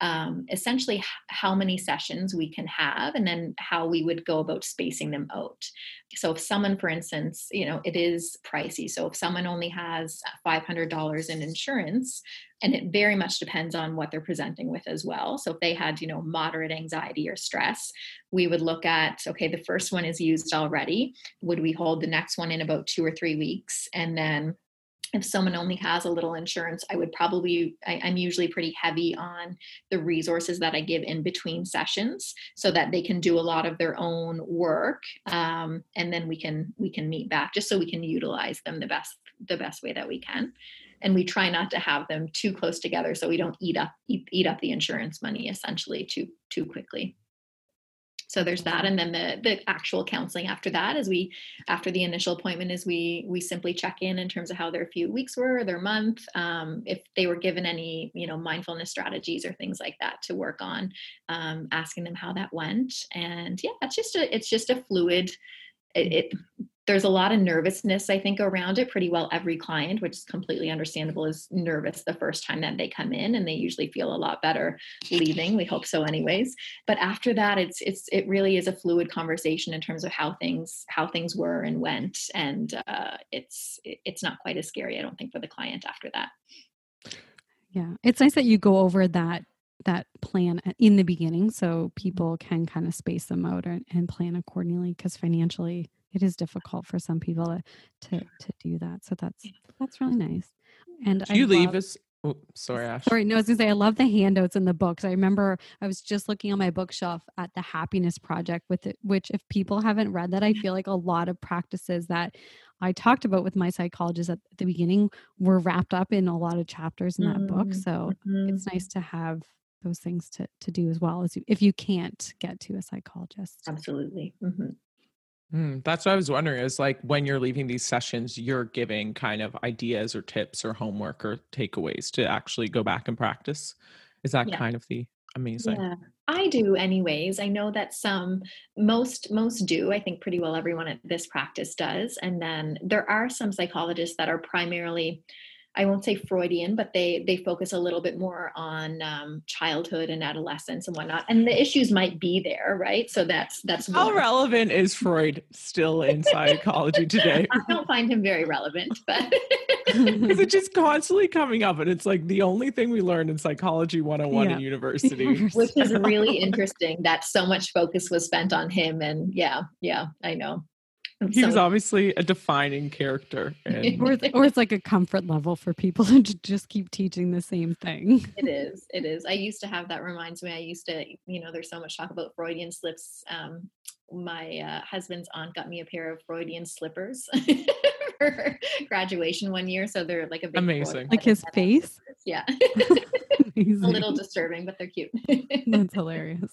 [SPEAKER 3] um, essentially how many sessions we can have and then how we would go about spacing them out. So if someone for instance you know it is pricey so if someone only has $500 in insurance and it very much depends on what they're presenting with as well. So if they had you know moderate anxiety or stress we would look at okay the first one is used already. Would we hold the next one in about two or three weeks? And then if someone only has a little insurance, I would probably, I, I'm usually pretty heavy on the resources that I give in between sessions so that they can do a lot of their own work. Um, and then we can, we can meet back just so we can utilize them the best, the best way that we can. And we try not to have them too close together so we don't eat up, eat, eat up the insurance money essentially too, too quickly so there's that and then the the actual counseling after that is we after the initial appointment is we we simply check in in terms of how their few weeks were their month um, if they were given any you know mindfulness strategies or things like that to work on um, asking them how that went. And yeah that's just a it's just a fluid it, it there's a lot of nervousness i think around it pretty well every client which is completely understandable is nervous the first time that they come in and they usually feel a lot better leaving we hope so anyways but after that it's it's it really is a fluid conversation in terms of how things how things were and went and uh, it's it's not quite as scary i don't think for the client after that
[SPEAKER 1] Yeah. It's nice that you go over that that plan in the beginning so people can kind of space them out and, plan accordingly because financially it is difficult for some people to, to to do that. So that's that's really nice. And
[SPEAKER 4] Do you
[SPEAKER 1] I
[SPEAKER 4] leave
[SPEAKER 1] love-
[SPEAKER 4] as Oh, sorry, Ash.
[SPEAKER 1] Sorry, no, I was gonna say I love the handouts in the books. I remember I was just looking on my bookshelf at the Happiness Project with it, which if people haven't read that, I feel like a lot of practices that I talked about with my psychologist at the beginning were wrapped up in a lot of chapters in that book.
[SPEAKER 3] Mm,
[SPEAKER 1] So
[SPEAKER 3] mhm.
[SPEAKER 1] it's nice to have those things to to do as well as you, if you can't get to a psychologist.
[SPEAKER 3] Absolutely. Mhm.
[SPEAKER 4] Mm, that's what I was wondering is like when you're leaving these sessions, you're giving kind of ideas or tips or homework or takeaways to actually go back and practice. Is that
[SPEAKER 3] Yeah.
[SPEAKER 4] kind of the amazing?
[SPEAKER 3] Yeah, I do anyways. I know that some most most do. I think pretty well everyone at this practice does. And then there are some psychologists that are primarily I won't say Freudian, but they they focus a little bit more on um, childhood and adolescence and whatnot. And the issues might be there, right? So that's that's
[SPEAKER 4] How relevant is Freud still in psychology today?
[SPEAKER 3] I don't find him very relevant, but
[SPEAKER 4] Is it just constantly coming up? And it's like the only thing we learned in psychology 101
[SPEAKER 1] Yeah.
[SPEAKER 4] in university.
[SPEAKER 3] which is really interesting that so much focus was spent on him. And yeah, yeah, I know. And
[SPEAKER 4] He was obviously a defining character. And
[SPEAKER 1] or, it's, or it's like a comfort level for people to just keep teaching the same thing.
[SPEAKER 3] It is. It is. I used to have that reminds me. I used to, you know, there's so much talk about Freudian slips. Um, my uh, husband's aunt got me a pair of Freudian slippers for graduation one year. So they're like a big
[SPEAKER 4] Amazing.
[SPEAKER 1] Like his face?
[SPEAKER 3] slippers. Yeah,
[SPEAKER 1] Amazing.
[SPEAKER 3] a little disturbing, but they're cute.
[SPEAKER 1] That's hilarious.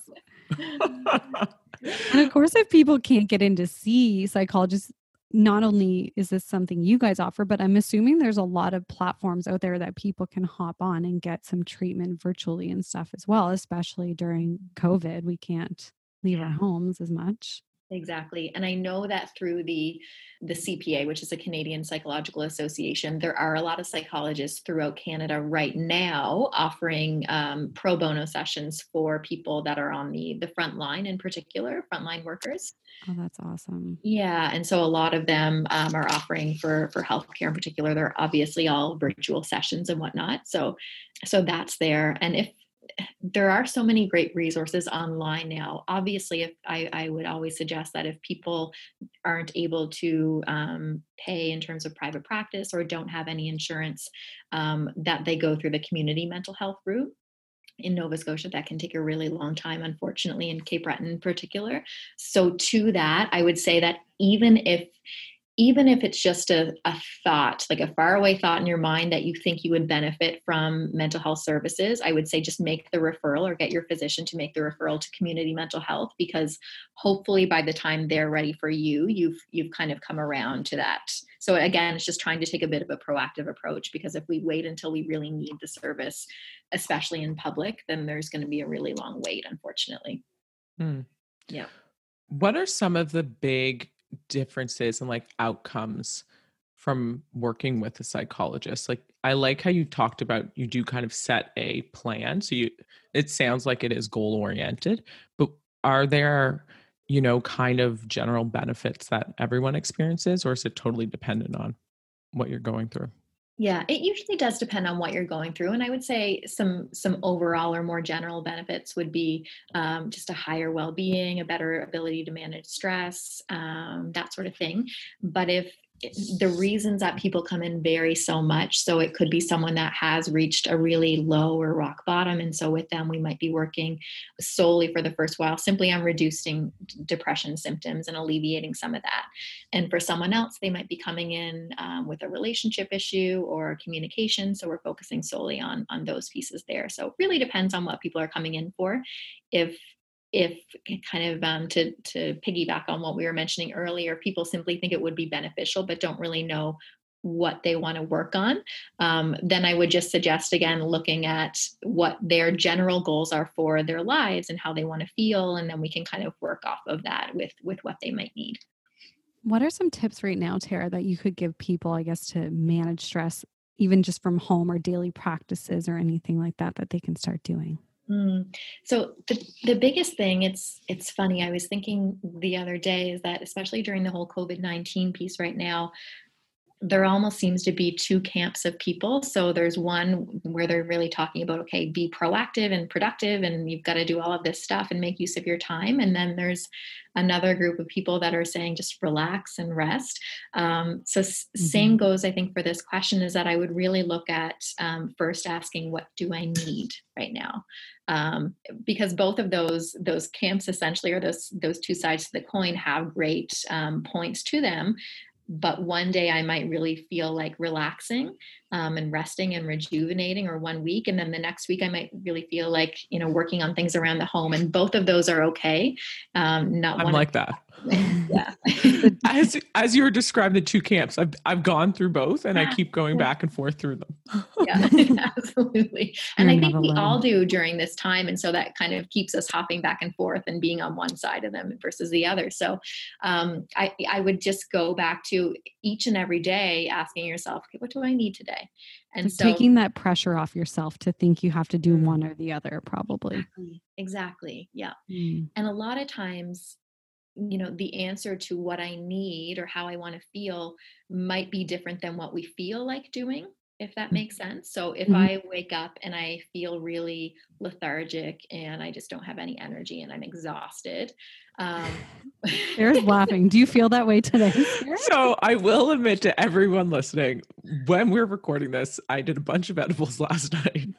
[SPEAKER 1] And of course, if people can't get in to see psychologists, not only is this something you guys offer, but I'm assuming there's a lot of platforms out there that people can hop on and get some treatment virtually and stuff as well, especially during COVID. We can't leave our homes as much.
[SPEAKER 3] Exactly. And I know that through the the CPA, which is the Canadian Psychological Association, there are a lot of psychologists throughout Canada right now offering um, pro bono sessions for people that are on the the front line, in particular, frontline workers.
[SPEAKER 1] Oh, that's awesome.
[SPEAKER 3] Yeah, and so a lot of them um, are offering for for healthcare in particular. They're obviously all virtual sessions and whatnot. So, so that's there. And if there are so many great resources online now, obviously, if I, I would always suggest that if people aren't able to um, pay in terms of private practice or don't have any insurance, um, that they go through the community mental health route in Nova Scotia that can take a really long time, unfortunately, in Cape Breton in particular. So, to that, I would say that even if even if it's just a, a thought, like a faraway thought in your mind that you think you would benefit from mental health services, I would say just make the referral or get your physician to make the referral to community mental health because hopefully by the time they're ready for you, you've you've kind of come around to that. So again, it's just trying to take a bit of a proactive approach because if we wait until we really need the service, especially in public, then there's going to be a really long wait, unfortunately.
[SPEAKER 4] Hmm.
[SPEAKER 3] Yeah.
[SPEAKER 4] What are some of the big differences and like outcomes from working with a psychologist? Like I like how you talked about you do kind of set a plan. So you it sounds like it is goal oriented, but are there you know kind of general benefits that everyone experiences or is it totally dependent on what you're going through?
[SPEAKER 3] Yeah, it usually does depend on what you're going through, and I would say some some overall or more general benefits would be um, just a higher well-being, a better ability to manage stress, um, that sort of thing. But if the reasons that people come in vary so much, so it could be someone that has reached a really low or rock bottom, and so with them we might be working solely for the first while simply on reducing depression symptoms and alleviating some of that. And for someone else, they might be coming in um, with a relationship issue or communication. So we're focusing solely on on those pieces there. So it really depends on what people are coming in for. If if kind of um, to to piggyback on what we were mentioning earlier, people simply think it would be beneficial, but don't really know what they want to work on, um, then I would just suggest again looking at what their general goals are for their lives and how they want to feel, and then we can kind of work off of that with with what they might need.
[SPEAKER 1] What are some tips right now, Tara, that you could give people, I guess, to manage stress, even just from home or daily practices or anything like that, that they can start doing?
[SPEAKER 3] Mm. So the the biggest thing it's it's funny. I was thinking the other day is that especially during the whole COVID nineteen piece right now, there almost seems to be two camps of people. So there's one where they're really talking about, okay, be proactive and productive, and you've got to do all of this stuff and make use of your time. And then there's another group of people that are saying just relax and rest. Um, so mm-hmm. same goes, I think, for this question is that I would really look at um, first asking, what do I need right now? Um, because both of those those camps essentially, or those those two sides to the coin, have great um, points to them but one day I might really feel like relaxing um, and resting and rejuvenating, or one week, and then the next week I might really feel like you know working on things around the home, and both of those are okay. Um, not one.
[SPEAKER 2] I'm like that.
[SPEAKER 3] yeah.
[SPEAKER 2] as as you were describing the two camps, I've I've gone through both, and I keep going back and forth through them.
[SPEAKER 3] yeah, absolutely. And You're I think we alone. all do during this time, and so that kind of keeps us hopping back and forth and being on one side of them versus the other. So um, I I would just go back to each and every day asking yourself, okay, what do I need today?
[SPEAKER 1] And so taking that pressure off yourself to think you have to do one or the other, probably.
[SPEAKER 3] Exactly. exactly. Yeah. Mm. And a lot of times, you know, the answer to what I need or how I want to feel might be different than what we feel like doing if that makes sense. So if mm-hmm. I wake up and I feel really lethargic and I just don't have any energy and I'm exhausted. Um,
[SPEAKER 1] Sarah's laughing. Do you feel that way today?
[SPEAKER 2] So I will admit to everyone listening, when we're recording this, I did a bunch of edibles last night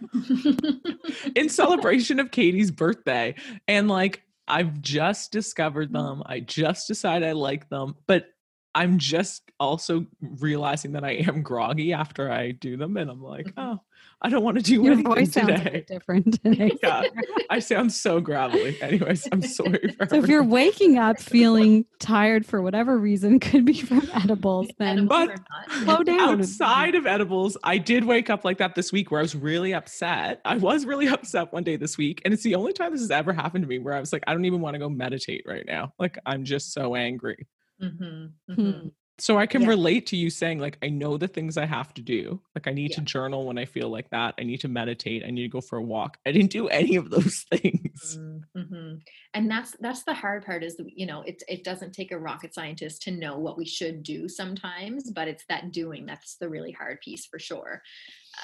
[SPEAKER 2] in celebration of Katie's birthday. And like, I've just discovered them. I just decided I like them, but I'm just also realizing that I am groggy after I do them, and I'm like, mm-hmm. oh, I don't want to do Your anything voice today.
[SPEAKER 1] different today.
[SPEAKER 2] yeah, I sound so gravelly. Anyways, I'm sorry.
[SPEAKER 1] so if you're waking up feeling tired for whatever reason, could be from edibles. Then
[SPEAKER 2] but slow down. Outside of edibles, I did wake up like that this week, where I was really upset. I was really upset one day this week, and it's the only time this has ever happened to me, where I was like, I don't even want to go meditate right now. Like I'm just so angry.
[SPEAKER 3] Mm-hmm, hmm. mm-hmm.
[SPEAKER 2] So I can yeah. relate to you saying, like, I know the things I have to do. Like, I need yeah. to journal when I feel like that. I need to meditate. I need to go for a walk. I didn't do any of those things.
[SPEAKER 3] Mm-hmm. And that's that's the hard part. Is you know, it it doesn't take a rocket scientist to know what we should do sometimes, but it's that doing that's the really hard piece for sure.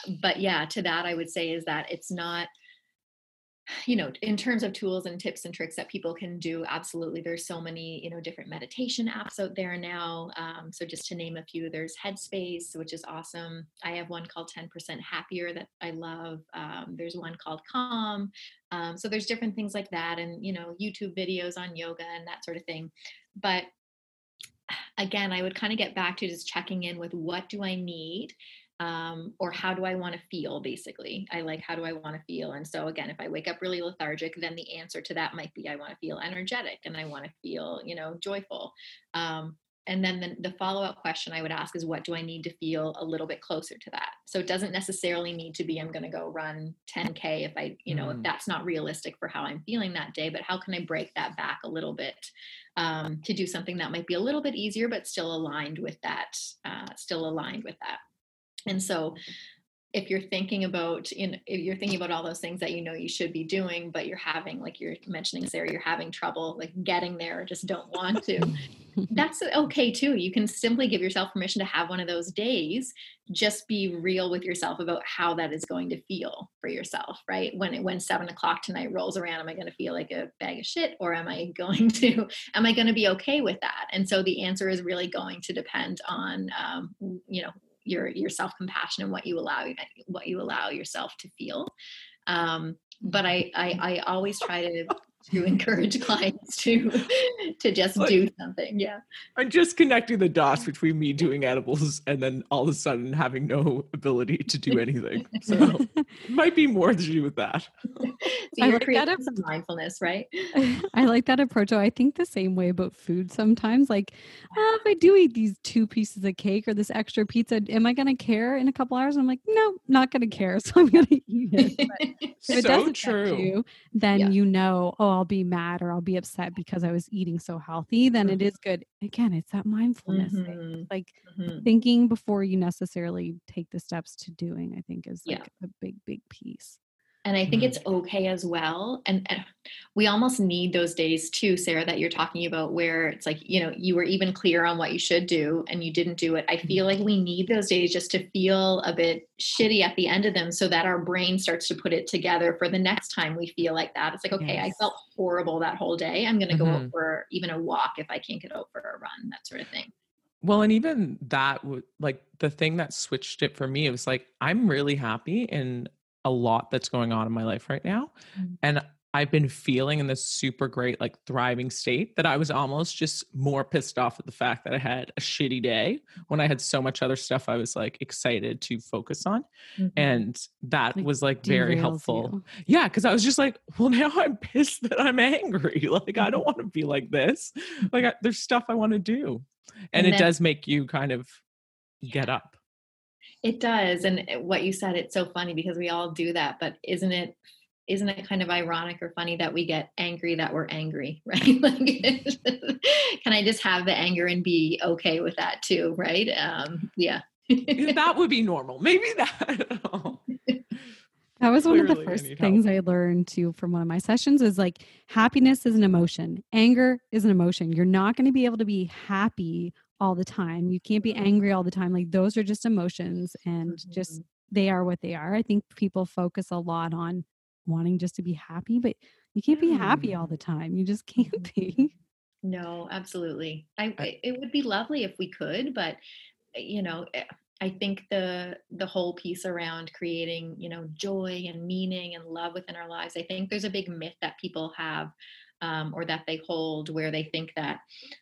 [SPEAKER 3] Uh, but yeah, to that I would say is that it's not you know in terms of tools and tips and tricks that people can do absolutely there's so many you know different meditation apps out there now um, so just to name a few there's headspace which is awesome. I have one called 10% happier that i love um, there's one called calm um, so there's different things like that and you know youtube videos on yoga and that sort of thing. But again i would kind of get back to just checking in with what do i need um, or how do I want to feel basically? I like how do I want to feel? And so again, if I wake up really lethargic, then the answer to that might be I want to feel energetic and I want to feel, you know, joyful. Um, and then the, the follow-up question I would ask is what do I need to feel a little bit closer to that? So it doesn't necessarily need to be I'm going to go run 10k if I, you know, mm. if that's not realistic for how I'm feeling that day, but how can I break that back a little bit um, to do something that might be a little bit easier but still aligned with that, uh, still aligned with that. And so if you're thinking about you know if you're thinking about all those things that you know you should be doing but you're having like you're mentioning sarah you're having trouble like getting there or just don't want to that's okay too. You can simply give yourself permission to have one of those days. Just be real with yourself about how that is going to feel for yourself right? When when seven o'clock tonight rolls around am i going to feel like a bag of shit or am i going to am i going to be okay with that? And so the answer is really going to depend on um, you know your your self compassion and what you allow what you allow yourself to feel. Um, but I, I I always try to to encourage clients to to just like, do something. Yeah.
[SPEAKER 2] I'm just connecting the dots between me doing edibles and then all of a sudden having no ability to do anything. So might be more to do with that.
[SPEAKER 3] so you're like creating some mindfulness, right?
[SPEAKER 1] I like that approach. I think the same way about food sometimes. Like, oh, if I do eat these two pieces of cake or this extra pizza, am I gonna care in a couple hours? I'm like, no, not gonna care. So I'm gonna eat it. But if
[SPEAKER 2] so it doesn't true.
[SPEAKER 1] you, then yeah. you know, oh, I'll be mad or I'll be upset because I was eating so healthy, then it mm-hmm. is good. Again, it's that mindfulness mm-hmm. thing. Like mm-hmm. thinking before you necessarily take the steps to doing, I think is like yeah. a big, big piece
[SPEAKER 3] and i think
[SPEAKER 2] Mhm.
[SPEAKER 3] it's okay as well. And, and we almost need those days too sarah that you're talking about where it's like you know you were even clear on what you should do and you didn't do it. I feel like we need those days just to feel a bit shitty at the end of them so that our brain starts to put it together for the next time we feel like that. It's like okay i felt horrible that whole day. I'm going to go out
[SPEAKER 2] Mhm.
[SPEAKER 3] for even a walk if i can't get out for a run that sort of thing.
[SPEAKER 2] Well, and even that like the thing that switched it for me, it was like, I'm really happy in a lot that's going on in my life right now.
[SPEAKER 3] Mm.
[SPEAKER 2] And I've been feeling in this super great, like thriving state that I was almost just more pissed off at the fact that I had a shitty day when I had so much other stuff I was like excited to focus on. And that
[SPEAKER 1] Like,
[SPEAKER 2] was like very helpful.
[SPEAKER 1] you.
[SPEAKER 2] Yeah, because I was just like, well, now I'm pissed that I'm angry. Like, I don't want to be like this. Like, I, there's stuff I want to do. And,
[SPEAKER 3] And
[SPEAKER 2] it
[SPEAKER 3] then-
[SPEAKER 2] does make you kind of get up.
[SPEAKER 3] It does. And what you said, it's so funny because we all do that. But isn't it isn't it kind of ironic or funny that we get angry that we're angry, right? like can I just have the anger and be okay with that too, right? Um yeah.
[SPEAKER 2] that would be normal. Maybe that. oh,
[SPEAKER 1] That was one of the
[SPEAKER 2] Clearly I
[SPEAKER 1] first
[SPEAKER 2] need
[SPEAKER 1] things I learned too from one of my sessions is like happiness is an emotion. Anger is an emotion. You're not going to be able to be happy all the time. You can't be mm-hmm. angry all the time. Like those are just emotions and just mm-hmm. they are what they are. I think people focus a lot on wanting just to be happy, but you can't be happy all mm. the time. You just can't mm-hmm. be.
[SPEAKER 3] No, absolutely. I,
[SPEAKER 2] I-
[SPEAKER 3] it would be lovely if we could, but eh, you know, eh, I think the the whole piece around creating, you know, joy and meaning and love within our lives. I think there's a big myth that people have um, or that they hold where they think that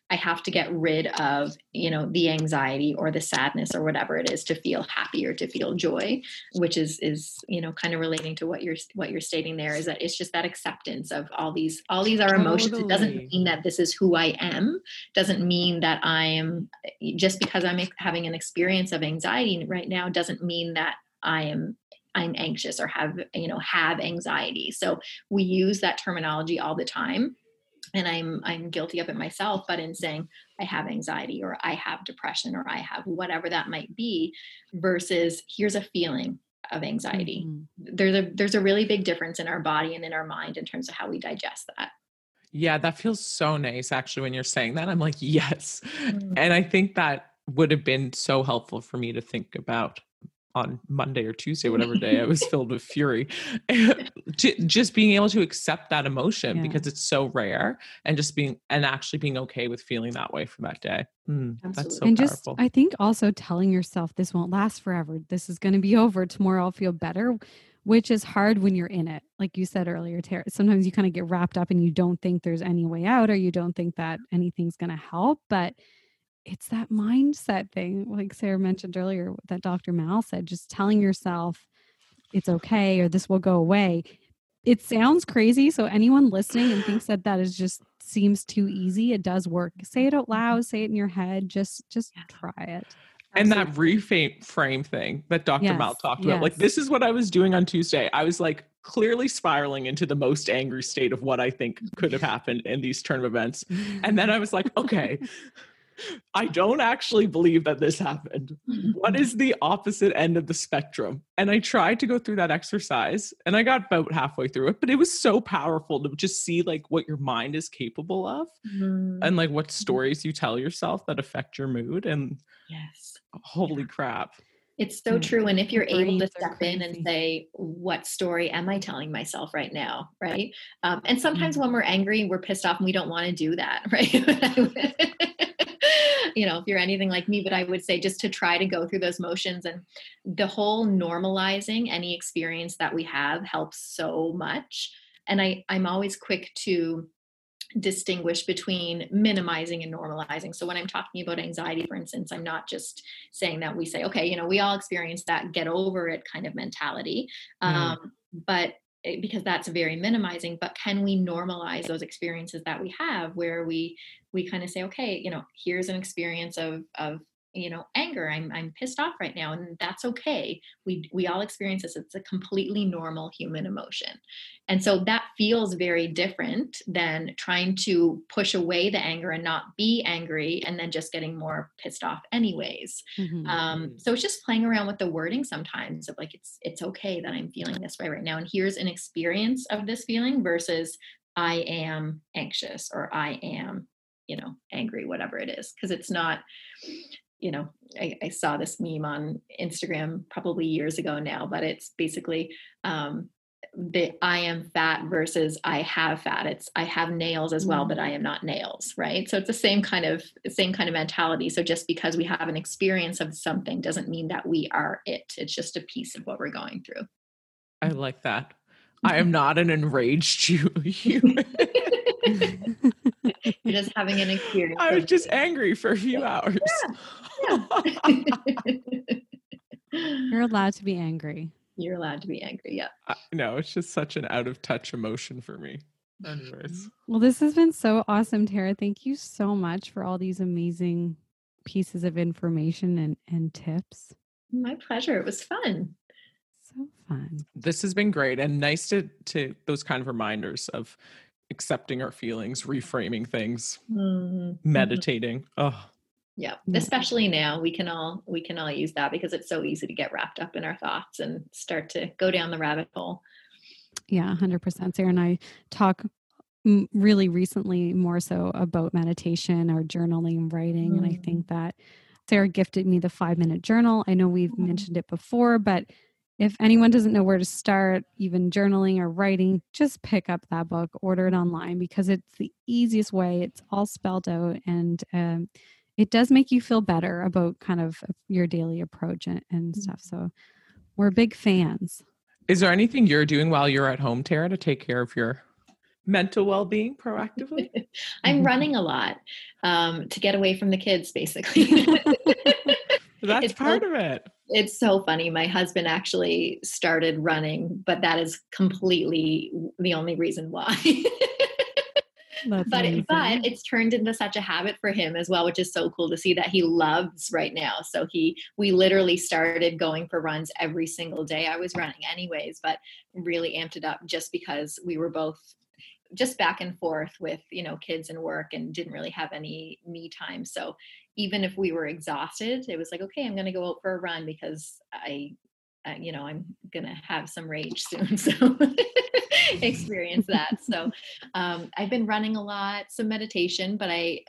[SPEAKER 3] I have to get rid of, you know, the anxiety or the sadness or whatever it is to feel happy or to feel joy, which is is you know kind of relating to what you're what you're stating there is that it's just that acceptance of all these all these are emotions. It doesn't mean that this is who I am. Doesn't mean that I am just because I'm having an experience of anxiety right now doesn't mean that I am I'm anxious or have you know have anxiety. So we use that terminology all the time and I'm I'm guilty of it myself but in saying I have anxiety or I have depression or I have whatever that might be versus here's a feeling of anxiety.
[SPEAKER 1] Mhm.
[SPEAKER 3] There's a there's a really big difference in our body and in our mind in terms of how we digest that.
[SPEAKER 2] yeah, that feels so nice actually when you're saying that. I'm like, yes.
[SPEAKER 3] Mm.
[SPEAKER 2] And I think that would have been so helpful for me to think about on Monday or Tuesday, whatever day I was filled with fury. just being able to accept that emotion
[SPEAKER 1] Yeah.
[SPEAKER 2] because it's so rare and just being and actually being okay with feeling that way for that day. Mm, that's so
[SPEAKER 1] and just. I think also telling yourself this won't last forever. This is going to be over tomorrow. I'll feel better, which is hard when you're in it. Like you said earlier, Tara. Sometimes you kind of get wrapped up and you don't think there's any way out, or you don't think that anything's going to help. But it's that mindset thing, like Sarah mentioned earlier, that Dr. Mal said, just telling yourself it's okay or this will go away. It sounds crazy. So anyone listening and thinks that that is just seems too easy, it does work. Say it out mm-hmm. loud, say it in your head. Just just
[SPEAKER 3] Yeah.
[SPEAKER 1] try it.
[SPEAKER 2] and that reframe frame thing that Dr. Mal
[SPEAKER 1] Yes,
[SPEAKER 2] talked about. Like this is what I was doing on Tuesday. I was like clearly spiraling into the most angry state of what I think could have happened in these turn of events. And then I was like, okay, I don't actually believe that this happened. What is the opposite end of the spectrum? And I tried to go through that exercise and I got about halfway through it, but it was so powerful to just see like what your mind is capable of
[SPEAKER 3] Mm,
[SPEAKER 2] and like what stories you tell yourself that affect your mood. And
[SPEAKER 3] yes.
[SPEAKER 2] holy crap.
[SPEAKER 3] It's so true. And if you're able to step in and say, what story am I telling myself right now? Right. Um, and sometimes
[SPEAKER 1] Mm.
[SPEAKER 3] when we're angry, we're pissed off and we don't want to do that. Right. you know, if you're anything like me, but I would say just to try to go through those motions and the whole normalizing any experience that we have helps so much. And I, I'm always quick to distinguish between minimizing and normalizing. So when I'm talking about anxiety, for instance, I'm not just saying that we say, okay, you know, we all experience that get over it kind of mentality.
[SPEAKER 2] Mm.
[SPEAKER 3] Um, but Eh, because that's very minimizing, but can we normalize those experiences that we have where we we kind of say, okay, you know, here's an experience of of you know anger. I'm i'm pissed off right now and that's okay. We we all experience this. It's a completely normal human emotion. And so that feels very different than trying to push away the anger and not be angry and then just getting more pissed off anyways.
[SPEAKER 1] Mhm.
[SPEAKER 3] um, so it's just playing around with the wording sometimes of like it's it's okay that i'm feeling this way right now and here's an experience of this feeling versus i am anxious or i am you know angry whatever it is because it's not you know I, I saw this meme on instagram probably years ago now but it's basically um the i am fat versus i have fat. It's i have nails as well but i am not nails right? So it's the same kind of same kind of mentality. So just because we have an experience of something doesn't mean that we are it. It's just a piece of what we're going through.
[SPEAKER 2] I like that. I am not an enraged hu- human.
[SPEAKER 3] you're just having an experience
[SPEAKER 2] I was just angry for a few hours.
[SPEAKER 1] You're allowed to be angry.
[SPEAKER 3] you're allowed to be angry yeah
[SPEAKER 2] I- no, it's just such an out of touch emotion for me. Anyways, mm-hmm.
[SPEAKER 1] Well, this has been so awesome, Tara. Thank you so much for all these amazing pieces of information and, and tips.
[SPEAKER 3] my pleasure it was fun
[SPEAKER 1] So fun.
[SPEAKER 2] this has been great and nice to to those kind of reminders of accepting our feelings, reframing things,
[SPEAKER 3] Mhm.
[SPEAKER 2] meditating. Oh,
[SPEAKER 3] yeah
[SPEAKER 1] Yeah.
[SPEAKER 3] especially now we can all we can all use that because it's so easy to get wrapped up in our thoughts and start to go down the rabbit hole
[SPEAKER 1] Yeah, 100%. Sarah and I talk really recently more so about meditation or journaling and writing. And I
[SPEAKER 3] Mm.
[SPEAKER 1] think that Sarah gifted me the five minute journal. I know we've
[SPEAKER 3] Mhm.
[SPEAKER 1] mentioned it before, but if anyone doesn't know where to start, even journaling or writing, just pick up that book, order it online because it's the easiest way. It's all spelled out and um, it does make you feel better about kind of your daily approach and, and stuff. So we're big fans.
[SPEAKER 2] is there anything you're doing while you're at home, Tara, to take care of your mental well-being proactively?
[SPEAKER 3] i'm
[SPEAKER 1] Mhm.
[SPEAKER 3] running a lot um, to get away from the kids basically
[SPEAKER 2] That's
[SPEAKER 3] It's
[SPEAKER 2] part
[SPEAKER 3] so-
[SPEAKER 2] of it.
[SPEAKER 3] It's so funny. My husband actually started running but that is completely the only reason why. But
[SPEAKER 1] amazing.
[SPEAKER 3] but it's turned into such a habit for him as well which is so cool to see that he loves right now. So he we literally started going for runs every single day. I was running anyways but really amped it up just because we were both just back and forth with you know kids and work and didn't really have any me time. So even if we were exhausted it was like okay i'm going to go out for a run because i uh, you know i'm going to have some rage soon. So experience that. So um, I've been running a lot, some meditation, but I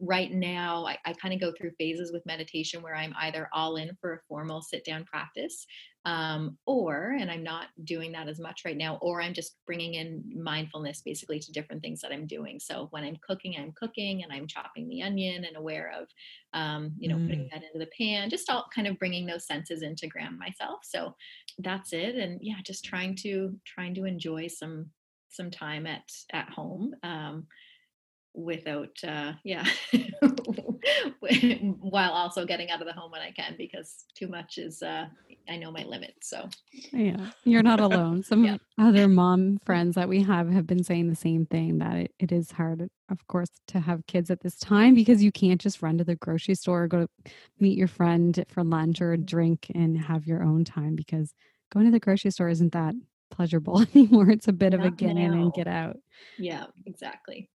[SPEAKER 3] right now I, I kind of go through phases with meditation where I'm either all in for a formal sit down practice, um, or and I'm not doing that as much right now, or I'm just bringing in mindfulness basically to different things that I'm doing. So when I'm cooking, I'm cooking and I'm chopping the onion and aware of, um, you know, putting that into the pan, just all kind of bringing those senses into ground myself. So that's it, and yeah, just trying to trying to enjoy some some time at at home um, without uh, yeah while also getting out of the home when i can because too much is uh, i know my limit so
[SPEAKER 1] Yeah, you're not alone. Some
[SPEAKER 3] Yeah.
[SPEAKER 1] other mom friends that we have have been saying the same thing that it, it is hard, of course, to have kids at this time because you can't just run to the grocery store or go to meet your friend for lunch or a drink and have your own time because going to the grocery store isn't that pleasurable anymore. It's a bit of a get in and get out.
[SPEAKER 3] yeah exactly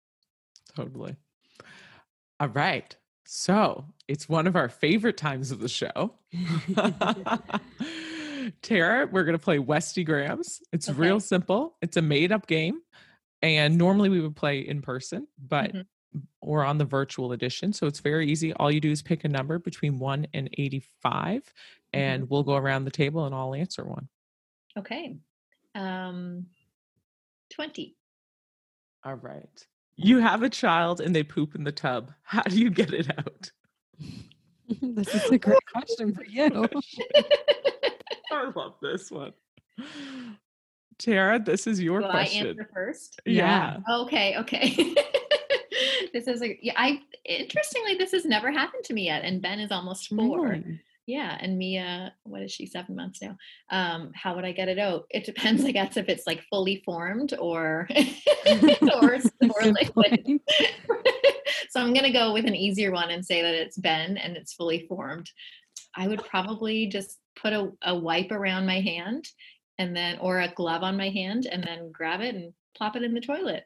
[SPEAKER 2] Totally. All right. So it's one of our favorite times of the show. Tara, we're going to play Westy Grams. It's real simple. It's a made up game. And normally we would play in person, but
[SPEAKER 3] Mhm.
[SPEAKER 2] we're on the virtual edition. So it's very easy. All you do is pick a number between 1 and 85, and we'll go around the table and I'll answer one.
[SPEAKER 3] okay um 20
[SPEAKER 2] All right. You have a child and they poop in the tub. How do you get it out?
[SPEAKER 1] this is a great question for you.
[SPEAKER 2] I love this one. Tara, this is your
[SPEAKER 3] Will I answer first?
[SPEAKER 2] yeah.
[SPEAKER 3] Okay, okay. this is a yeah. I interestingly, this has never happened to me yet, and Ben is almost four.
[SPEAKER 1] Really?
[SPEAKER 3] Yeah, and Mia, what is she? Seven months now. Um, how would I get it out? It depends, I guess, if it's like fully formed or or, or liquid. so I'm gonna go with an easier one and say that it's Ben and it's fully formed. I would probably just put a, a wipe around my hand and then or a glove on my hand and then grab it and plop it in the toilet.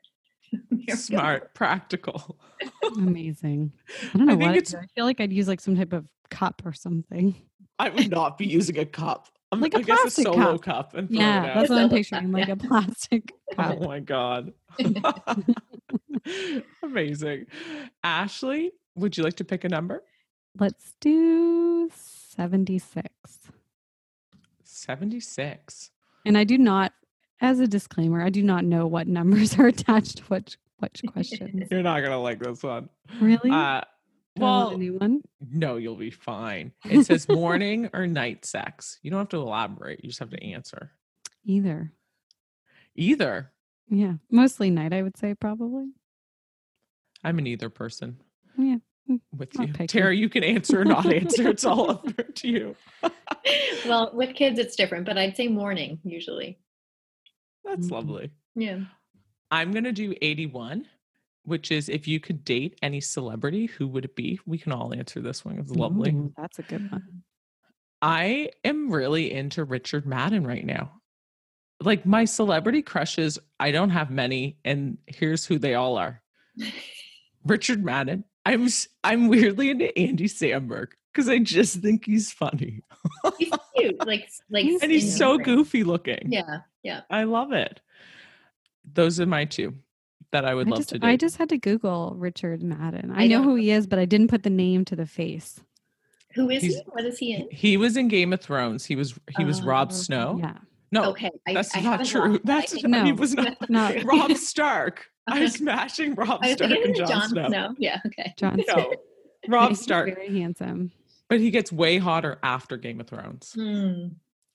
[SPEAKER 2] Smart, practical.
[SPEAKER 1] Amazing. I don't know
[SPEAKER 2] I think
[SPEAKER 1] what
[SPEAKER 2] it's-
[SPEAKER 1] I feel like I'd use like some type of cup or something.
[SPEAKER 2] I would not be using a cup. I'm,
[SPEAKER 1] Like a
[SPEAKER 2] I guess a
[SPEAKER 1] plastic
[SPEAKER 2] solo
[SPEAKER 1] cup.
[SPEAKER 2] cup, and
[SPEAKER 1] Yeah, that's what I'm picturing, like
[SPEAKER 3] yeah.
[SPEAKER 1] a plastic cup.
[SPEAKER 2] Oh my god. Amazing. Ashley, would you like to pick a number?
[SPEAKER 1] Let's do 76.
[SPEAKER 2] 76.
[SPEAKER 1] And I do not, as a disclaimer, I do not know what numbers are attached to which which questions.
[SPEAKER 2] You're not gonna like this one.
[SPEAKER 1] Really?
[SPEAKER 2] Uh
[SPEAKER 1] Do I want
[SPEAKER 2] well
[SPEAKER 1] a new one?
[SPEAKER 2] no, you'll be fine. It says morning or night sex. You don't have to elaborate, you just have to answer.
[SPEAKER 1] Either.
[SPEAKER 2] Either.
[SPEAKER 1] Yeah. Mostly night, I would say probably.
[SPEAKER 2] I'm an either person
[SPEAKER 1] Yeah. mm,
[SPEAKER 2] with
[SPEAKER 1] I'll
[SPEAKER 2] you. Tara,
[SPEAKER 1] you.
[SPEAKER 2] you can answer or not answer. It's all up to you.
[SPEAKER 3] well, with kids it's different, but I'd say morning usually.
[SPEAKER 2] That's
[SPEAKER 1] Mhm.
[SPEAKER 2] lovely.
[SPEAKER 3] Yeah.
[SPEAKER 2] I'm going to do 81, which is if you could date any celebrity, who would it be? We can all answer this one. It's lovely.
[SPEAKER 1] Ooh, that's a good one.
[SPEAKER 2] I am really into Richard Madden right now. Like my celebrity crushes, I don't have many, and here's who they all are. Richard Madden. I'm I'm weirdly into Andy Samberg because I just think he's funny
[SPEAKER 3] He's cute. Like like
[SPEAKER 2] and he's so goofy looking.
[SPEAKER 3] Yeah. Yeah.
[SPEAKER 2] I love it. Those are my two that I would
[SPEAKER 1] I
[SPEAKER 2] love
[SPEAKER 1] just,
[SPEAKER 2] to do.
[SPEAKER 1] I just had to Google Richard Madden. I,
[SPEAKER 3] I
[SPEAKER 1] know
[SPEAKER 3] don't-
[SPEAKER 1] who he is, but I didn't put the name to the face.
[SPEAKER 3] Who is
[SPEAKER 2] He's-
[SPEAKER 3] he? What is he in?
[SPEAKER 2] He was in Game of Thrones. He was he was Robb
[SPEAKER 3] Oh,
[SPEAKER 2] Snow.
[SPEAKER 1] Yeah.
[SPEAKER 2] No,
[SPEAKER 3] okay. I,
[SPEAKER 2] that's
[SPEAKER 3] I
[SPEAKER 2] not
[SPEAKER 3] haven't
[SPEAKER 2] true.
[SPEAKER 3] I
[SPEAKER 2] That's
[SPEAKER 1] No.
[SPEAKER 2] he was not
[SPEAKER 1] Not
[SPEAKER 2] Robb Stark. I
[SPEAKER 3] Okay.
[SPEAKER 2] was smashing Robb
[SPEAKER 3] I was
[SPEAKER 2] Stark and Jon
[SPEAKER 3] Jon
[SPEAKER 2] Snow.
[SPEAKER 3] Snow. Yeah. Okay.
[SPEAKER 1] John
[SPEAKER 2] No,
[SPEAKER 1] Yeah,
[SPEAKER 2] Robb
[SPEAKER 1] he's
[SPEAKER 2] Stark.
[SPEAKER 1] Very handsome.
[SPEAKER 2] But he gets way hotter after Game of Thrones.
[SPEAKER 3] Hmm.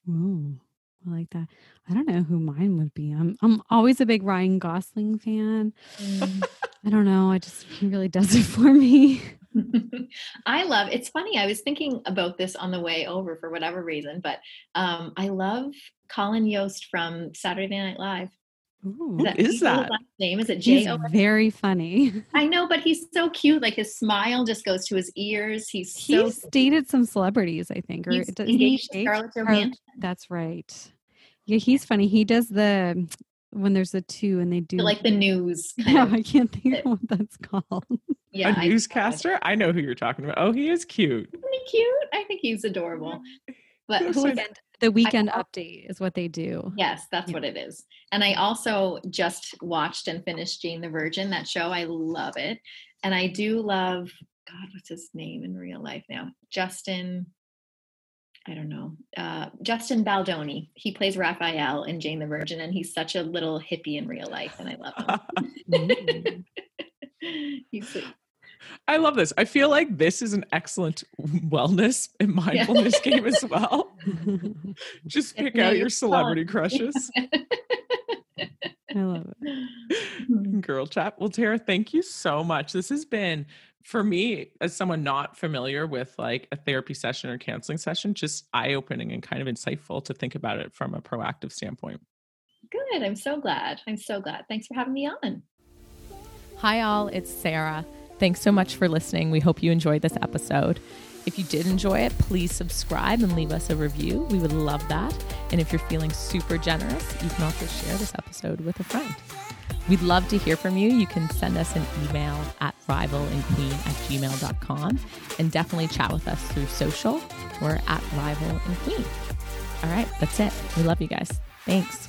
[SPEAKER 1] Ooh, I like that. I don't know who mine would be. I'm I'm always a big Ryan Gosling fan.
[SPEAKER 3] Hmm.
[SPEAKER 1] I don't know. I just he really does it for me.
[SPEAKER 3] I love it's funny. I was thinking about this on the way over for whatever reason, but um, I love Colin Yost from Saturday Night Live.
[SPEAKER 1] Ooh.
[SPEAKER 2] Who
[SPEAKER 3] That-
[SPEAKER 2] is
[SPEAKER 3] do you know his
[SPEAKER 2] that?
[SPEAKER 3] last name is it
[SPEAKER 1] He's
[SPEAKER 3] J O?
[SPEAKER 1] very funny.
[SPEAKER 3] I know, but he's so cute. Like his smile just goes to his ears. He's so
[SPEAKER 1] He's dated some celebrities, I think. Or
[SPEAKER 3] he's
[SPEAKER 1] doesn't he
[SPEAKER 3] engaged? Scarlett
[SPEAKER 1] Or-
[SPEAKER 3] Johansson.
[SPEAKER 1] That's right. Yeah, he's funny. He does the when there's a two and they do
[SPEAKER 3] like the news kind
[SPEAKER 1] Yeah,
[SPEAKER 3] of.
[SPEAKER 1] I can't think of what that's called.
[SPEAKER 3] Yeah,
[SPEAKER 2] a
[SPEAKER 3] I-
[SPEAKER 2] newscaster? I know who you're talking about. Oh, he is cute.
[SPEAKER 3] Isn't he cute? I think he's adorable.
[SPEAKER 2] Mm-hmm.
[SPEAKER 3] But
[SPEAKER 2] I-
[SPEAKER 1] Weekend- the weekend
[SPEAKER 3] al-
[SPEAKER 1] update is what they do.
[SPEAKER 3] Yes, that's
[SPEAKER 1] Yeah.
[SPEAKER 3] what it is. And I also just watched and finished Jane the Virgin, that show. I love it. And I do love, God, what's his name in real life now? Justin, I don't know, uh, Justin Baldoni. He plays Rafael in Jane the Virgin, and he's such a little hippie in real life, and I love him. he's
[SPEAKER 2] I love this. I feel like this is an excellent wellness and mindfulness game as well. Just pick out
[SPEAKER 3] your
[SPEAKER 2] your celebrity
[SPEAKER 3] fun.
[SPEAKER 2] crushes.
[SPEAKER 1] I love it. Hmm.
[SPEAKER 2] Girl chat. Well, Tara, thank you so much. This has been for me as someone not familiar with like a therapy session or counseling session, just eye-opening and kind of insightful to think about it from a proactive standpoint.
[SPEAKER 3] Good. I'm so glad. I'm so glad. Thanks for having me on.
[SPEAKER 5] Hi, all. It's Sarah. Thanks so much for listening. We hope you enjoyed this episode. If you did enjoy it, please subscribe and leave us a review. We would love that. And if you're feeling super generous, you can also share this episode with a friend. We'd love to hear from you. You can send us an email at rivalandqueen at gmail.com and definitely chat with us through social. We're at rival and queen. All right, that's it. We love you guys. Thanks.